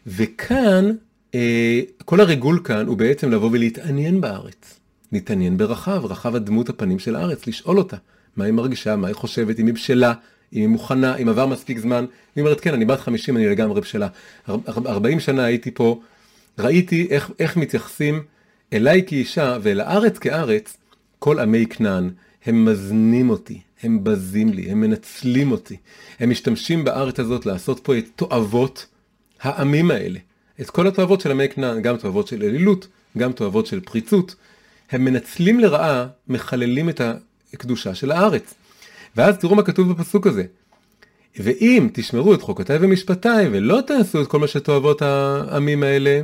וכאן, אה, כל הריגול כאן הוא בעצם לבוא ולהתעניין בארץ. להתעניין ברחב, רחב הדמות הפנים של הארץ, לשאול אותה מה היא מרגישה, מה היא חושבת, אם היא בשלה, אם היא מוכנה, אם עבר מספיק זמן. היא אומרת, כן, אני בת 50, אני לגמרי בשלה. 40 שנה הייתי פה, ראיתי איך, איך מתייחסים אליי כאישה ואל הארץ כארץ, כל עמי כנען, הם מזנים אותי, הם בזים לי, הם מנצלים אותי. הם משתמשים בארץ הזאת לעשות פה את תועבות העמים האלה. את כל התועבות של עמי כנען, גם תועבות של אלילות, גם תועבות של פריצות. הם מנצלים לרעה, מחללים את הקדושה של הארץ. ואז תראו מה כתוב בפסוק הזה. ואם תשמרו את חוקותיי ומשפטיי ולא תעשו את כל מה שתועבות העמים האלה,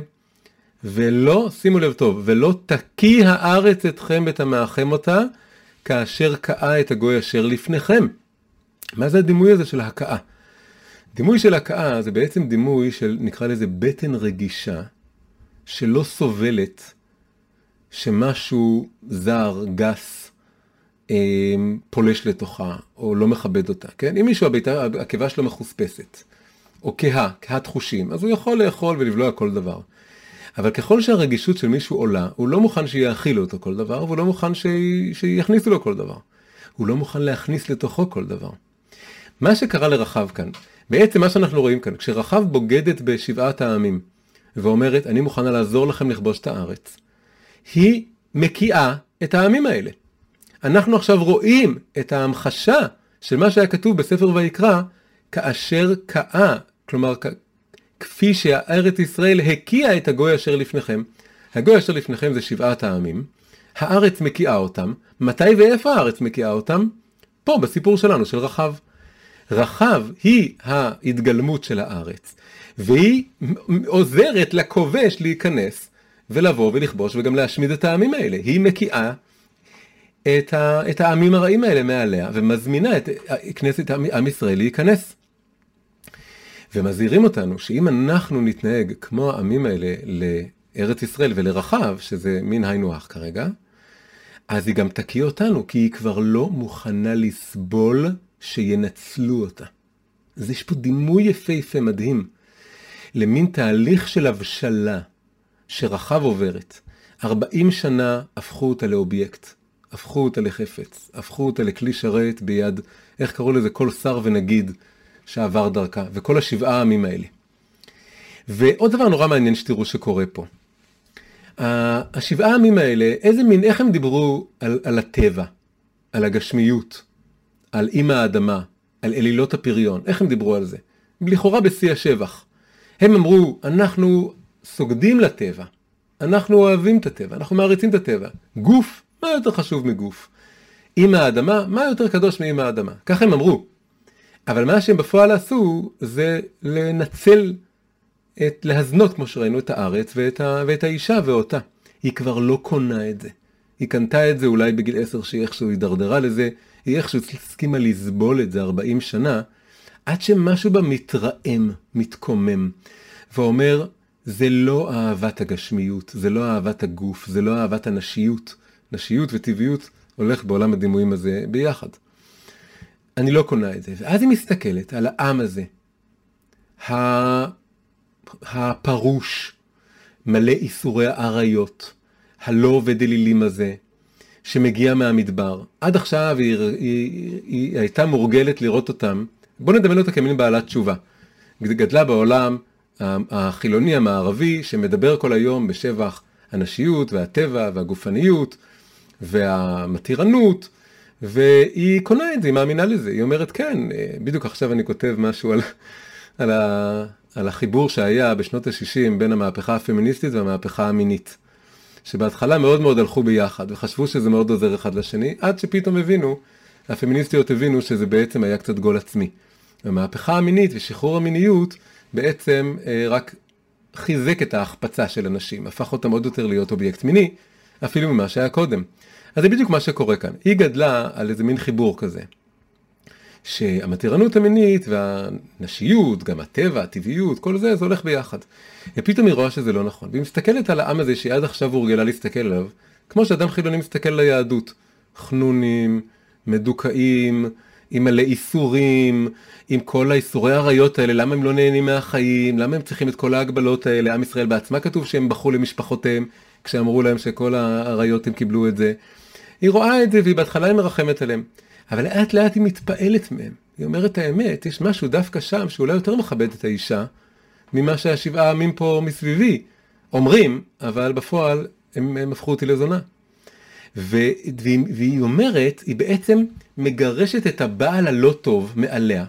ולא, שימו לב טוב, ולא תקיא הארץ אתכם ותמאכם אותה, כאשר קאה את הגוי אשר לפניכם. מה זה הדימוי הזה של הכאה? דימוי של הכאה זה בעצם דימוי של, נקרא לזה, בטן רגישה, שלא סובלת שמשהו זר, גס, אה, פולש לתוכה, או לא מכבד אותה, כן? אם מישהו, הביתה, הקיבה שלו מחוספסת, או כהה, כהת חושים, אז הוא יכול לאכול ולבלוע כל דבר. אבל ככל שהרגישות של מישהו עולה, הוא לא מוכן שיאכילו אותו כל דבר, והוא לא מוכן ש... שיכניסו לו כל דבר. הוא לא מוכן להכניס לתוכו כל דבר. מה שקרה לרחב כאן, בעצם מה שאנחנו רואים כאן, כשרחב בוגדת בשבעת העמים, ואומרת, אני מוכנה לעזור לכם לכבוש את הארץ, היא מקיאה את העמים האלה. אנחנו עכשיו רואים את ההמחשה של מה שהיה כתוב בספר ויקרא, כאשר קאה, כלומר, כפי שהארץ ישראל הקיאה את הגוי אשר לפניכם. הגוי אשר לפניכם זה שבעת העמים, הארץ מקיאה אותם, מתי ואיפה הארץ מקיאה אותם? פה, בסיפור שלנו, של רחב. רחב היא ההתגלמות של הארץ, והיא עוזרת לכובש להיכנס ולבוא ולכבוש וגם להשמיד את העמים האלה. היא מקיאה את, ה, את העמים הרעים האלה מעליה ומזמינה את כנסת עם ישראל להיכנס. ומזהירים אותנו שאם אנחנו נתנהג כמו העמים האלה לארץ ישראל ולרחב, שזה מין היינו הך כרגע, אז היא גם תקיא אותנו, כי היא כבר לא מוכנה לסבול שינצלו אותה. אז יש פה דימוי יפהפה מדהים למין תהליך של הבשלה שרחב עוברת. 40 שנה הפכו אותה לאובייקט, הפכו אותה לחפץ, הפכו אותה לכלי שרת ביד, איך קראו לזה? כל שר ונגיד שעבר דרכה, וכל השבעה העמים האלה. ועוד דבר נורא מעניין שתראו שקורה פה. השבעה העמים האלה, איזה מין, איך הם דיברו על, על הטבע, על הגשמיות, על אימא האדמה, על אלילות הפריון, איך הם דיברו על זה? לכאורה בשיא השבח. הם אמרו, אנחנו סוגדים לטבע, אנחנו אוהבים את הטבע, אנחנו מעריצים את הטבע. גוף, מה יותר חשוב מגוף? אימא האדמה, מה יותר קדוש מאימא האדמה? ככה הם אמרו. אבל מה שהם בפועל עשו זה לנצל, את, להזנות כמו שראינו את הארץ ואת, ה, ואת האישה ואותה. היא כבר לא קונה את זה. היא קנתה את זה אולי בגיל עשר שהיא איכשהו הידרדרה לזה, היא איכשהו הסכימה לסבול את זה 40 שנה, עד שמשהו בה מתרעם, מתקומם, ואומר, זה לא אהבת הגשמיות, זה לא אהבת הגוף, זה לא אהבת הנשיות. נשיות וטבעיות הולך בעולם הדימויים הזה ביחד. אני לא קונה את זה. ואז היא מסתכלת על העם הזה, הפרוש, מלא איסורי האריות, הלא עובד אלילים הזה, שמגיע מהמדבר. עד עכשיו היא, היא, היא, היא הייתה מורגלת לראות אותם, בוא נדמיין אותה כמין בעלת תשובה. גדלה בעולם החילוני המערבי שמדבר כל היום בשבח הנשיות והטבע והגופניות והמתירנות, והיא קונה את זה, היא מאמינה לזה, היא אומרת כן, בדיוק עכשיו אני כותב משהו על, על, ה, על החיבור שהיה בשנות ה-60 בין המהפכה הפמיניסטית והמהפכה המינית. שבהתחלה מאוד מאוד הלכו ביחד וחשבו שזה מאוד עוזר אחד לשני, עד שפתאום הבינו, הפמיניסטיות הבינו שזה בעצם היה קצת גול עצמי. המהפכה המינית ושחרור המיניות בעצם אה, רק חיזק את ההחפצה של אנשים, הפך אותם עוד יותר להיות אובייקט מיני, אפילו ממה שהיה קודם. אז זה בדיוק מה שקורה כאן. היא גדלה על איזה מין חיבור כזה. שהמתירנות המינית והנשיות, גם הטבע, הטבעיות, כל זה, זה הולך ביחד. ופתאום היא רואה שזה לא נכון. והיא מסתכלת על העם הזה שהיא עד עכשיו הורגלה להסתכל עליו, כמו שאדם חילוני מסתכל על היהדות. חנונים, מדוכאים, עם מלא איסורים, עם כל האיסורי עריות האלה, למה הם לא נהנים מהחיים, למה הם צריכים את כל ההגבלות האלה, עם ישראל בעצמה כתוב שהם בכו למשפחותיהם, כשאמרו להם שכל העריות הם קיבלו את זה. היא רואה את זה והיא בהתחלה היא מרחמת עליהם. אבל לאט לאט היא מתפעלת מהם. היא אומרת האמת, יש משהו דווקא שם שאולי יותר מכבד את האישה ממה שהשבעה עמים פה מסביבי אומרים, אבל בפועל הם, הם הפכו אותי לזונה. ו, והיא, והיא אומרת, היא בעצם מגרשת את הבעל הלא טוב מעליה,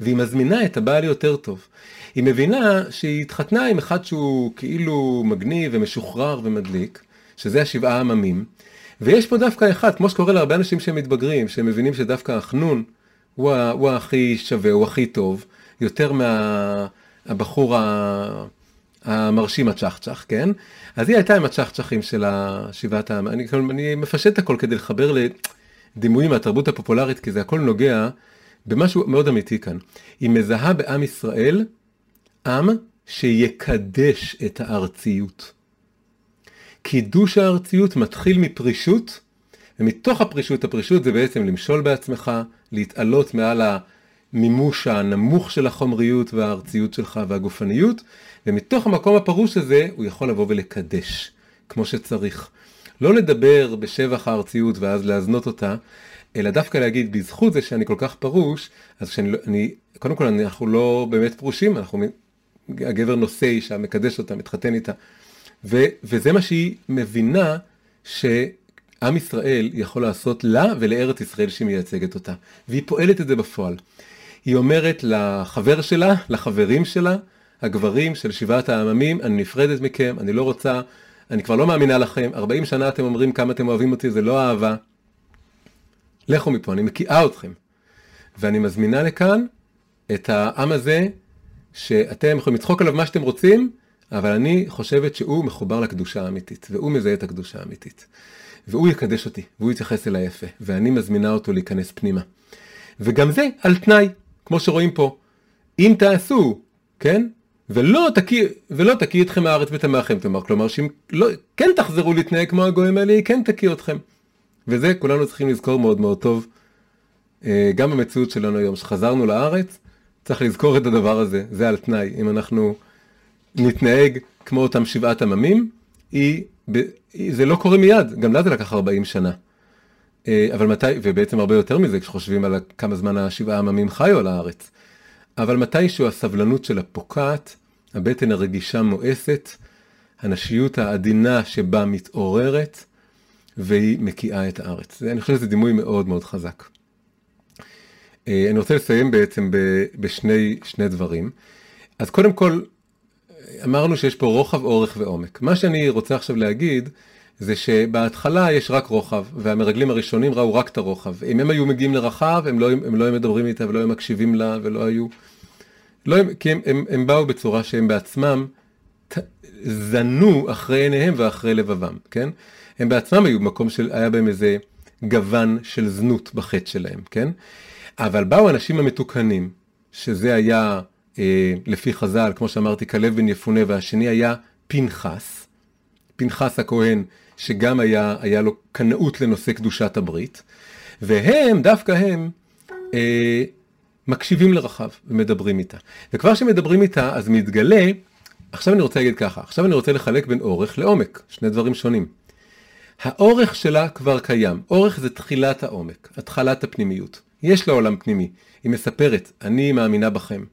והיא מזמינה את הבעל יותר טוב. היא מבינה שהיא התחתנה עם אחד שהוא כאילו מגניב ומשוחרר ומדליק, שזה השבעה עממים, ויש פה דווקא אחד, כמו שקורה להרבה אנשים שהם מתבגרים, שהם מבינים שדווקא החנון הוא, הוא הכי שווה, הוא הכי טוב, יותר מהבחור מה, המרשים הצ'חצ'ח, כן? אז היא הייתה עם הצ'חצ'חים של השבעת העם. אני, אני מפשט הכל כדי לחבר לדימויים מהתרבות הפופולרית, כי זה הכל נוגע במשהו מאוד אמיתי כאן. היא מזהה בעם ישראל עם שיקדש את הארציות. קידוש הארציות מתחיל מפרישות, ומתוך הפרישות, הפרישות זה בעצם למשול בעצמך, להתעלות מעל המימוש הנמוך של החומריות והארציות שלך והגופניות, ומתוך המקום הפרוש הזה הוא יכול לבוא ולקדש, כמו שצריך. לא לדבר בשבח הארציות ואז להזנות אותה, אלא דווקא להגיד בזכות זה שאני כל כך פרוש, אז כשאני, אני, קודם כל אנחנו לא באמת פרושים, אנחנו, הגבר נושא אישה, מקדש אותה, מתחתן איתה. ו, וזה מה שהיא מבינה שעם ישראל יכול לעשות לה ולארץ ישראל שהיא מייצגת אותה. והיא פועלת את זה בפועל. היא אומרת לחבר שלה, לחברים שלה, הגברים של שבעת העממים, אני נפרדת מכם, אני לא רוצה, אני כבר לא מאמינה לכם, 40 שנה אתם אומרים כמה אתם אוהבים אותי, זה לא אהבה. לכו מפה, אני מקיאה אתכם. ואני מזמינה לכאן את העם הזה, שאתם יכולים לצחוק עליו מה שאתם רוצים, אבל אני חושבת שהוא מחובר לקדושה האמיתית, והוא מזהה את הקדושה האמיתית. והוא יקדש אותי, והוא יתייחס אליי יפה, ואני מזמינה אותו להיכנס פנימה. וגם זה על תנאי, כמו שרואים פה. אם תעשו, כן? ולא תקיא, ולא תקיא אתכם הארץ ותמאכם, תאמר, כלומר שאם לא, כן תחזרו להתנהג כמו הגויים האלה, היא כן תקיא אתכם. וזה כולנו צריכים לזכור מאוד מאוד טוב, אה, גם במציאות שלנו היום, שחזרנו לארץ, צריך לזכור את הדבר הזה, זה על תנאי. אם אנחנו נתנהג כמו אותם שבעת עממים, היא, זה לא קורה מיד, גם לה זה לקח 40 שנה. אה, אבל מתי, ובעצם הרבה יותר מזה כשחושבים על כמה זמן השבעה עממים חיו על הארץ. אבל מתישהו הסבלנות שלה פוקעת, הבטן הרגישה מואסת, הנשיות העדינה שבה מתעוררת, והיא מקיאה את הארץ. אני חושב שזה דימוי מאוד מאוד חזק. אה, אני רוצה לסיים בעצם בשני דברים. אז קודם כל, אמרנו שיש פה רוחב, אורך ועומק. מה שאני רוצה עכשיו להגיד, זה שבהתחלה יש רק רוחב, והמרגלים הראשונים ראו רק את הרוחב. אם הם היו מגיעים לרחב, הם לא, הם לא היו מדברים איתה ולא היו מקשיבים לה ולא היו... לא, כי הם, הם, הם באו בצורה שהם בעצמם ת, זנו אחרי עיניהם ואחרי לבבם, כן? הם בעצמם היו במקום של, היה בהם איזה גוון של זנות בחטא שלהם, כן? אבל באו האנשים המתוקנים, שזה היה אה, לפי חז"ל, כמו שאמרתי, כלב בן יפונה, והשני היה פנחס, פנחס הכהן, שגם היה, היה לו קנאות לנושא קדושת הברית, והם, דווקא הם, אה, מקשיבים לרחב ומדברים איתה. וכבר שמדברים איתה, אז מתגלה, עכשיו אני רוצה להגיד ככה, עכשיו אני רוצה לחלק בין אורך לעומק, שני דברים שונים. האורך שלה כבר קיים, אורך זה תחילת העומק, התחלת הפנימיות. יש לה עולם פנימי, היא מספרת, אני מאמינה בכם.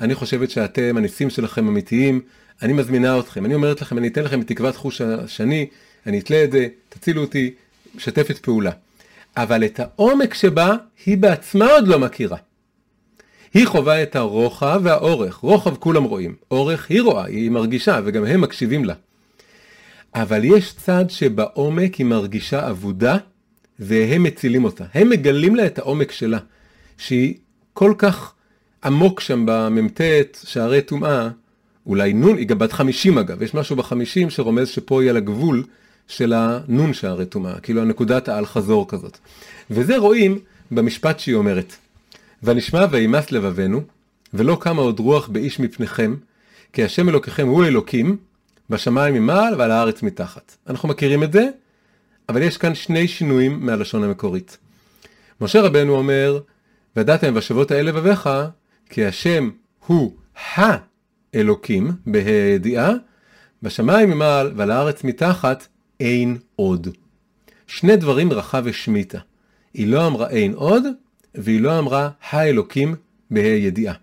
אני חושבת שאתם, הניסים שלכם אמיתיים, אני מזמינה אתכם, אני אומרת לכם, אני אתן לכם את תקוות חוש השני, אני אתלה את זה, תצילו אותי, משתפת פעולה. אבל את העומק שבה, היא בעצמה עוד לא מכירה. היא חווה את הרוחב והאורך, רוחב כולם רואים, אורך היא רואה, היא מרגישה, וגם הם מקשיבים לה. אבל יש צד שבעומק היא מרגישה אבודה, והם מצילים אותה. הם מגלים לה את העומק שלה, שהיא כל כך עמוק שם במ"ט, שערי טומאה, אולי נון, היא גם בת 50 אגב, יש משהו בחמישים שרומז שפה היא על הגבול של הנון שערי טומאה, כאילו הנקודת האל חזור כזאת. וזה רואים במשפט שהיא אומרת, ונשמע וימס לבבנו, ולא קמה עוד רוח באיש מפניכם, כי השם אלוקיכם הוא אלוקים, בשמיים ממעל ועל הארץ מתחת. אנחנו מכירים את זה, אבל יש כאן שני שינויים מהלשון המקורית. משה רבנו אומר, ודעתם בשבות האל לבביך, כי השם הוא האלוקים, בהידיעה, בשמיים ממעל ועל הארץ מתחת, אין עוד. שני דברים רחב השמיטה. היא לא אמרה אין עוד, והיא לא אמרה האלוקים בהידיעה.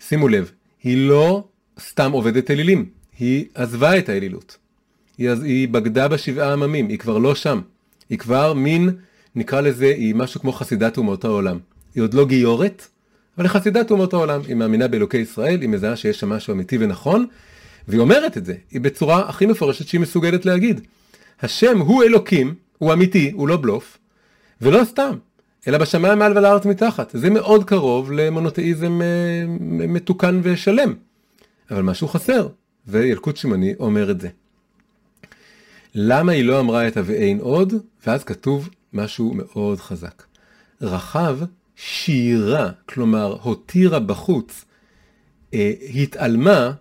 שימו לב, היא לא סתם עובדת אלילים, היא עזבה את האלילות. היא, היא בגדה בשבעה עממים, היא כבר לא שם. היא כבר מין, נקרא לזה, היא משהו כמו חסידת אומות העולם. היא עוד לא גיורת, אבל היא חסידת אומות העולם. היא מאמינה באלוקי ישראל, היא מזהה שיש שם משהו אמיתי ונכון, והיא אומרת את זה, היא בצורה הכי מפורשת שהיא מסוגלת להגיד. השם הוא אלוקים, הוא אמיתי, הוא לא בלוף, ולא סתם, אלא בשמיים מעל ועל הארץ מתחת. זה מאוד קרוב למונותאיזם אה, מתוקן ושלם. אבל משהו חסר, וילקוט שמני אומר את זה. למה היא לא אמרה את ה"ואין עוד"? ואז כתוב משהו מאוד חזק. רחב שירה, כלומר הותירה בחוץ, אה, התעלמה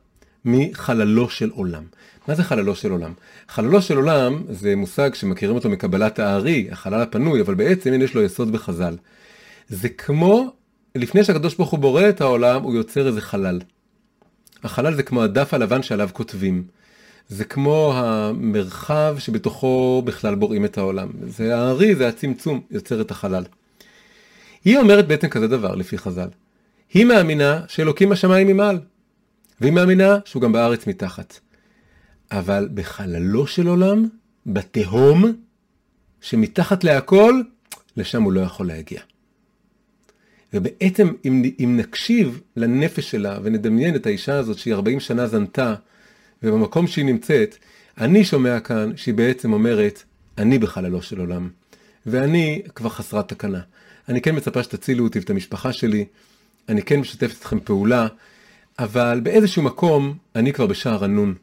מחללו של עולם. מה זה חללו של עולם? חללו של עולם זה מושג שמכירים אותו מקבלת הארי, החלל הפנוי, אבל בעצם יש לו יסוד בחז"ל. זה כמו, לפני שהקדוש ברוך הוא בורא את העולם, הוא יוצר איזה חלל. החלל זה כמו הדף הלבן שעליו כותבים. זה כמו המרחב שבתוכו בכלל בוראים את העולם. זה הארי, זה הצמצום, יוצר את החלל. היא אומרת בעצם כזה דבר לפי חז"ל. היא מאמינה שאלוקים השמיים ממעל, והיא מאמינה שהוא גם בארץ מתחת. אבל בחללו של עולם, בתהום, שמתחת להכל, לשם הוא לא יכול להגיע. ובעצם אם, אם נקשיב לנפש שלה ונדמיין את האישה הזאת שהיא 40 שנה זנתה, ובמקום שהיא נמצאת, אני שומע כאן שהיא בעצם אומרת, אני בחללו של עולם, ואני כבר חסרת תקנה. אני כן מצפה שתצילו אותי ואת המשפחה שלי, אני כן משתף אתכם פעולה, אבל באיזשהו מקום אני כבר בשער הנון.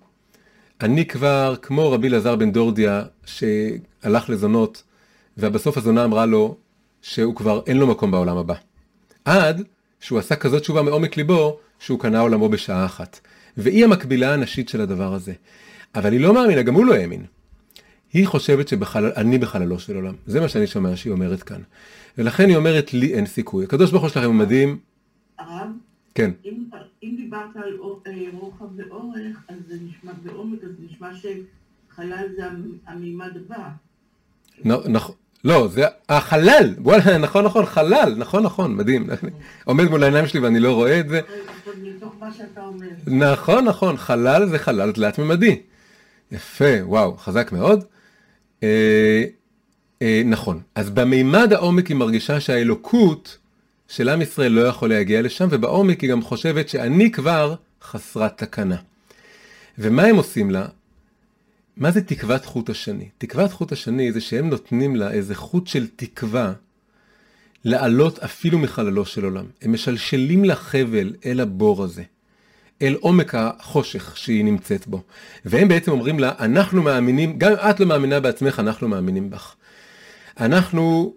אני כבר כמו רבי אלעזר בן דורדיה שהלך לזונות, ובסוף הזונה אמרה לו שהוא כבר אין לו מקום בעולם הבא. עד שהוא עשה כזאת תשובה מעומק ליבו, שהוא קנה עולמו בשעה אחת. והיא המקבילה הנשית של הדבר הזה. אבל היא לא מאמינה, גם הוא לא האמין. היא חושבת שאני בחללו של עולם. זה מה שאני שומע שהיא אומרת כאן. ולכן היא אומרת, לי אין סיכוי. הקדוש ברוך הוא שלכם הוא מדהים.
הרב?
כן.
אם, אם דיברת על אה, רוחב ואורך, אז זה נשמע בעומק, אז נשמע שחלל זה המימד הבא.
נכון. לא, זה החלל, וואלה, נכון, נכון, חלל, נכון, נכון, מדהים. עומד מול העיניים שלי ואני לא רואה את זה. נכון, נכון, חלל זה חלל תלת-ממדי. יפה, וואו, חזק מאוד. אה, נכון, אז במימד העומק היא מרגישה שהאלוקות של עם ישראל לא יכול להגיע לשם, ובעומק היא גם חושבת שאני כבר חסרת תקנה. ומה הם עושים לה? מה זה תקוות חוט השני? תקוות חוט השני זה שהם נותנים לה איזה חוט של תקווה לעלות אפילו מחללו של עולם. הם משלשלים לה חבל אל הבור הזה, אל עומק החושך שהיא נמצאת בו. והם בעצם אומרים לה, אנחנו מאמינים, גם אם את לא מאמינה בעצמך, אנחנו מאמינים בך. אנחנו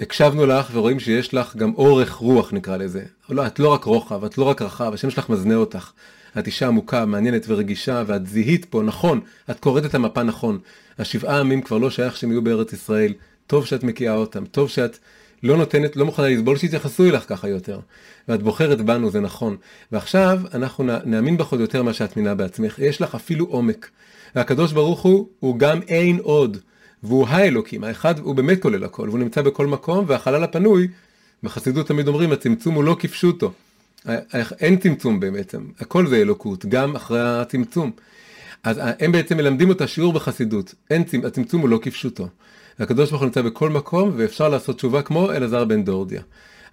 הקשבנו לך ורואים שיש לך גם אורך רוח נקרא לזה. לא, את לא רק רוחב, את לא רק רחב, השם שלך מזנה אותך. את אישה עמוקה, מעניינת ורגישה, ואת זיהית פה, נכון, את קוראת את המפה נכון. השבעה עמים כבר לא שייך שהם יהיו בארץ ישראל. טוב שאת מקיאה אותם, טוב שאת לא נותנת, לא מוכנה לסבול שיתייחסו אליך ככה יותר. ואת בוחרת בנו, זה נכון. ועכשיו אנחנו נאמין בך עוד יותר מה שאת מינה בעצמך. יש לך אפילו עומק. והקדוש ברוך הוא, הוא גם אין עוד. והוא האלוקים, האחד הוא באמת כולל הכל, והוא נמצא בכל מקום, והחלל הפנוי, בחסידות תמיד אומרים, הצמצום הוא לא כפשוטו. אין צמצום בעצם, הכל זה אלוקות, גם אחרי הצמצום. אז הם בעצם מלמדים אותה שיעור בחסידות, אין, הצמצום הוא לא כפשוטו. הקדוש ברוך הוא נמצא בכל מקום ואפשר לעשות תשובה כמו אלעזר בן דורדיה.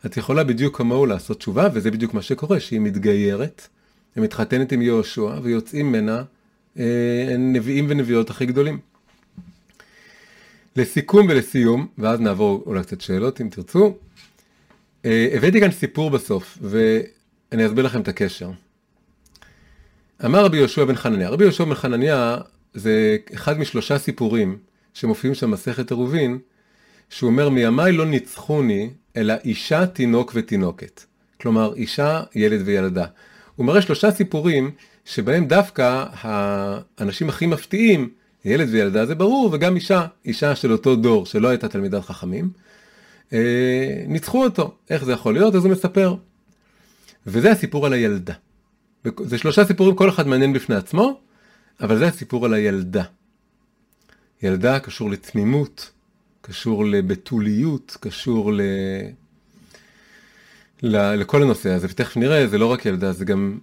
את יכולה בדיוק כמוהו לעשות תשובה וזה בדיוק מה שקורה, שהיא מתגיירת, היא מתחתנת עם יהושע ויוצאים ממנה אה, נביאים ונביאות הכי גדולים. לסיכום ולסיום, ואז נעבור אולי קצת שאלות אם תרצו. אה, הבאתי כאן סיפור בסוף ואני אסביר לכם את הקשר. אמר רבי יהושע בן חנניה, רבי יהושע בן חנניה זה אחד משלושה סיפורים שמופיעים שם מסכת עירובין, שהוא אומר מימיי לא ניצחוני אלא אישה, תינוק ותינוקת. כלומר אישה, ילד וילדה. הוא מראה שלושה סיפורים שבהם דווקא האנשים הכי מפתיעים, ילד וילדה זה ברור, וגם אישה, אישה של אותו דור שלא הייתה תלמידת חכמים, אה, ניצחו אותו. איך זה יכול להיות? אז הוא מספר. וזה הסיפור על הילדה. זה שלושה סיפורים, כל אחד מעניין בפני עצמו, אבל זה הסיפור על הילדה. ילדה קשור לתמימות, קשור לבתוליות, קשור ל... ל... לכל הנושא הזה, ותכף נראה, זה לא רק ילדה, זה גם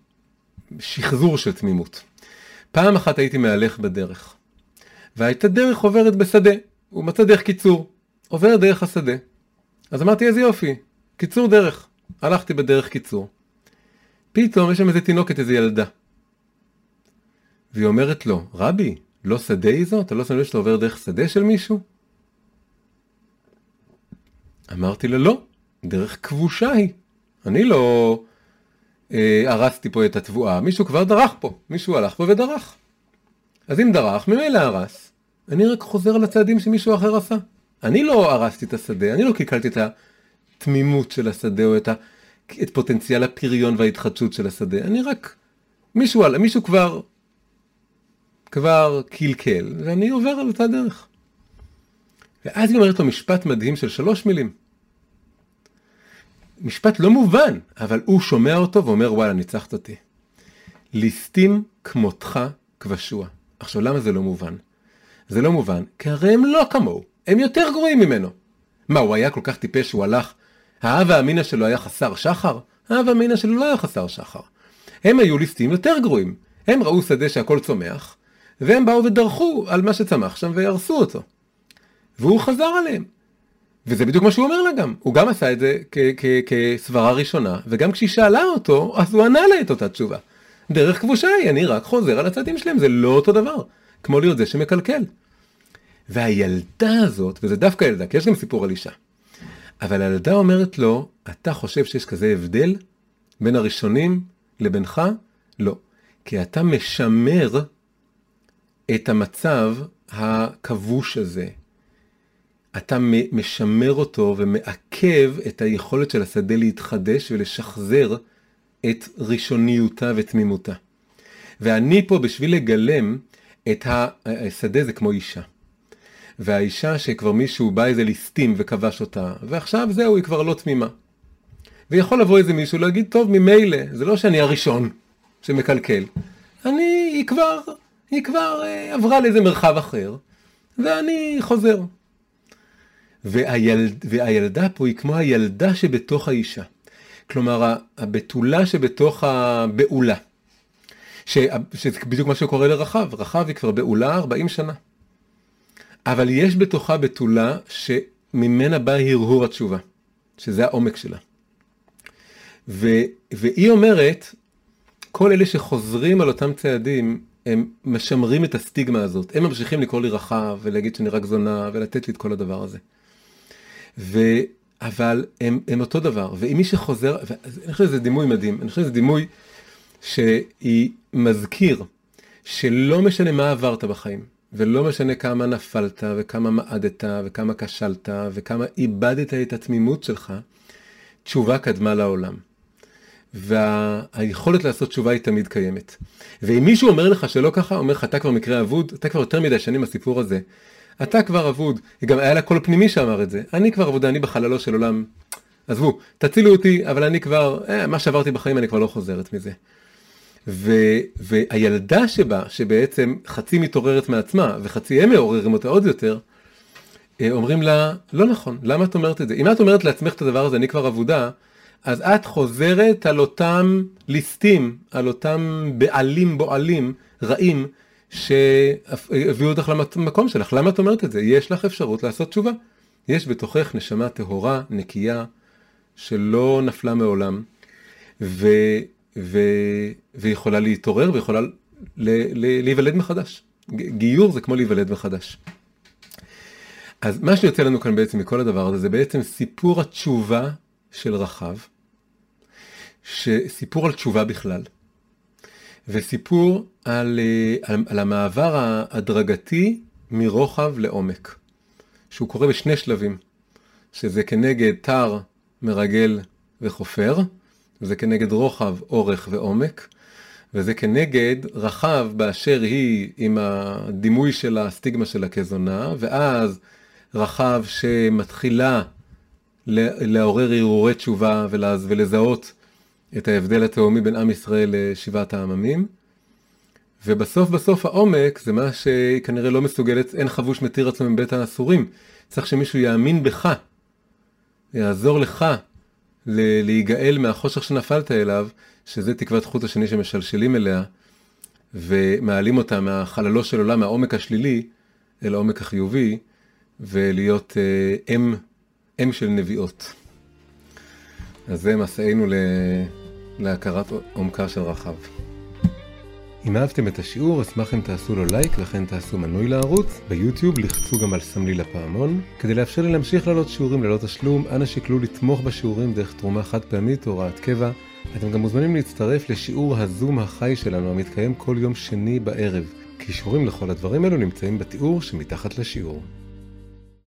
שחזור של תמימות. פעם אחת הייתי מהלך בדרך, והייתה דרך עוברת בשדה, הוא מצא דרך קיצור, עובר דרך השדה. אז אמרתי איזה יופי, קיצור דרך. הלכתי בדרך קיצור. פתאום יש שם איזה תינוקת, איזה ילדה. והיא אומרת לו, רבי, לא שדה היא זו? אתה לא שם לב שאתה עובר דרך שדה של מישהו? אמרתי לה, לא, דרך כבושה היא. אני לא אה, הרסתי פה את התבואה, מישהו כבר דרך פה, מישהו הלך פה ודרך. אז אם דרך, ממילא הרס. אני רק חוזר על הצעדים שמישהו אחר עשה. אני לא הרסתי את השדה, אני לא קלקלתי את התמימות של השדה או את, ה, את פוטנציאל הפריון וההתחדשות של השדה, אני רק, מישהו, מישהו כבר כבר קלקל, ואני עובר על אותה דרך. ואז היא אומרת לו משפט מדהים של שלוש מילים. משפט לא מובן, אבל הוא שומע אותו ואומר וואלה ניצחת אותי. ליסטים כמותך כבשוע. עכשיו למה זה לא מובן? זה לא מובן, כי הרי הם לא כמוהו, הם יותר גרועים ממנו. מה, הוא היה כל כך טיפש שהוא הלך, האב האמינא שלו היה חסר שחר? האב האמינא שלו לא היה חסר שחר. הם היו ליסטים יותר גרועים. הם ראו שדה שהכל צומח, והם באו ודרכו על מה שצמח שם והרסו אותו. והוא חזר עליהם. וזה בדיוק מה שהוא אומר לה גם, הוא גם עשה את זה כסברה ראשונה, וגם כשהיא שאלה אותו, אז הוא ענה לה את אותה תשובה. דרך כבושה היא, אני רק חוזר על הצעדים שלהם, זה לא אותו דבר, כמו להיות זה שמקלקל. והילדה הזאת, וזה דווקא ילדה, כי יש גם סיפור על אישה, אבל הילדה אומרת לו, אתה חושב שיש כזה הבדל בין הראשונים לבינך? לא. כי אתה משמר את המצב הכבוש הזה. אתה משמר אותו ומעכב את היכולת של השדה להתחדש ולשחזר את ראשוניותה ותמימותה. ואני פה בשביל לגלם את השדה זה כמו אישה. והאישה שכבר מישהו בא איזה ליסטים וכבש אותה, ועכשיו זהו, היא כבר לא תמימה. ויכול לבוא איזה מישהו להגיד, טוב, ממילא, זה לא שאני הראשון שמקלקל. אני, היא כבר היא כבר אה, עברה לאיזה מרחב אחר, ואני חוזר. והילד, והילדה פה היא כמו הילדה שבתוך האישה. כלומר, הבתולה שבתוך הבעולה. ש, שזה בדיוק מה שקורה לרחב. רחב היא כבר בעולה 40 שנה. אבל יש בתוכה בתולה שממנה בא הרהור התשובה, שזה העומק שלה. ו, והיא אומרת, כל אלה שחוזרים על אותם צעדים, הם משמרים את הסטיגמה הזאת, הם ממשיכים לקרוא לי רחב ולהגיד שאני רק זונה ולתת לי את כל הדבר הזה. ו... אבל הם, הם אותו דבר, ואם מי שחוזר, אני חושב שזה דימוי מדהים, אני חושב שזה דימוי שהיא מזכיר שלא משנה מה עברת בחיים, ולא משנה כמה נפלת וכמה מעדת וכמה כשלת וכמה איבדת את התמימות שלך, תשובה קדמה לעולם. והיכולת לעשות תשובה היא תמיד קיימת. ואם מישהו אומר לך שלא ככה, אומר לך, אתה כבר מקרה אבוד, אתה כבר יותר מדי שנים בסיפור הזה, אתה כבר אבוד. גם היה לה קול פנימי שאמר את זה. אני כבר אבודה, אני בחללו של עולם. עזבו, תצילו אותי, אבל אני כבר, אה, מה שעברתי בחיים אני כבר לא חוזרת מזה. ו, והילדה שבה, שבעצם חצי מתעוררת מעצמה וחצי הם מעוררים אותה עוד יותר, אה, אומרים לה, לא נכון, למה את אומרת את זה? אם את אומרת לעצמך את הדבר הזה, אני כבר אבודה, אז את חוזרת על אותם ליסטים, על אותם בעלים בועלים רעים שהביאו אותך למקום שלך. למה את אומרת את זה? יש לך אפשרות לעשות תשובה. יש בתוכך נשמה טהורה, נקייה, שלא נפלה מעולם, ו, ו, ויכולה להתעורר ויכולה להיוולד מחדש. גיור זה כמו להיוולד מחדש. אז מה שיוצא לנו כאן בעצם מכל הדבר הזה, זה בעצם סיפור התשובה של רחב, סיפור על תשובה בכלל, וסיפור על, אה, על, על המעבר ההדרגתי מרוחב לעומק, שהוא קורה בשני שלבים, שזה כנגד תר, מרגל וחופר, וזה כנגד רוחב, אורך ועומק, וזה כנגד רחב באשר היא עם הדימוי של הסטיגמה שלה כזונה, ואז רחב שמתחילה לעורר הרהורי תשובה ולזהות את ההבדל התהומי בין עם ישראל לשבעת העממים. ובסוף בסוף העומק זה מה שכנראה לא מסוגלת, אין חבוש מתיר עצמו מבית האסורים. צריך שמישהו יאמין בך, יעזור לך להיגאל מהחושך שנפלת אליו, שזה תקוות חוט השני שמשלשלים אליה, ומעלים אותה מהחללו של עולם, מהעומק השלילי, אל העומק החיובי, ולהיות אה, אם, אם של נביאות. אז זה מסענו להכרת עומקה של רחב. אם אהבתם את השיעור, אשמח אם תעשו לו לייק וכן תעשו מנוי לערוץ. ביוטיוב לחצו גם על סמלי לפעמון. כדי לאפשר לי להמשיך לעלות שיעורים ללא תשלום, אנא שקלו לתמוך בשיעורים דרך תרומה חד פעמית או הוראת קבע. אתם גם מוזמנים להצטרף לשיעור הזום החי שלנו המתקיים כל יום שני בערב. קישורים לכל הדברים האלו נמצאים בתיאור שמתחת לשיעור.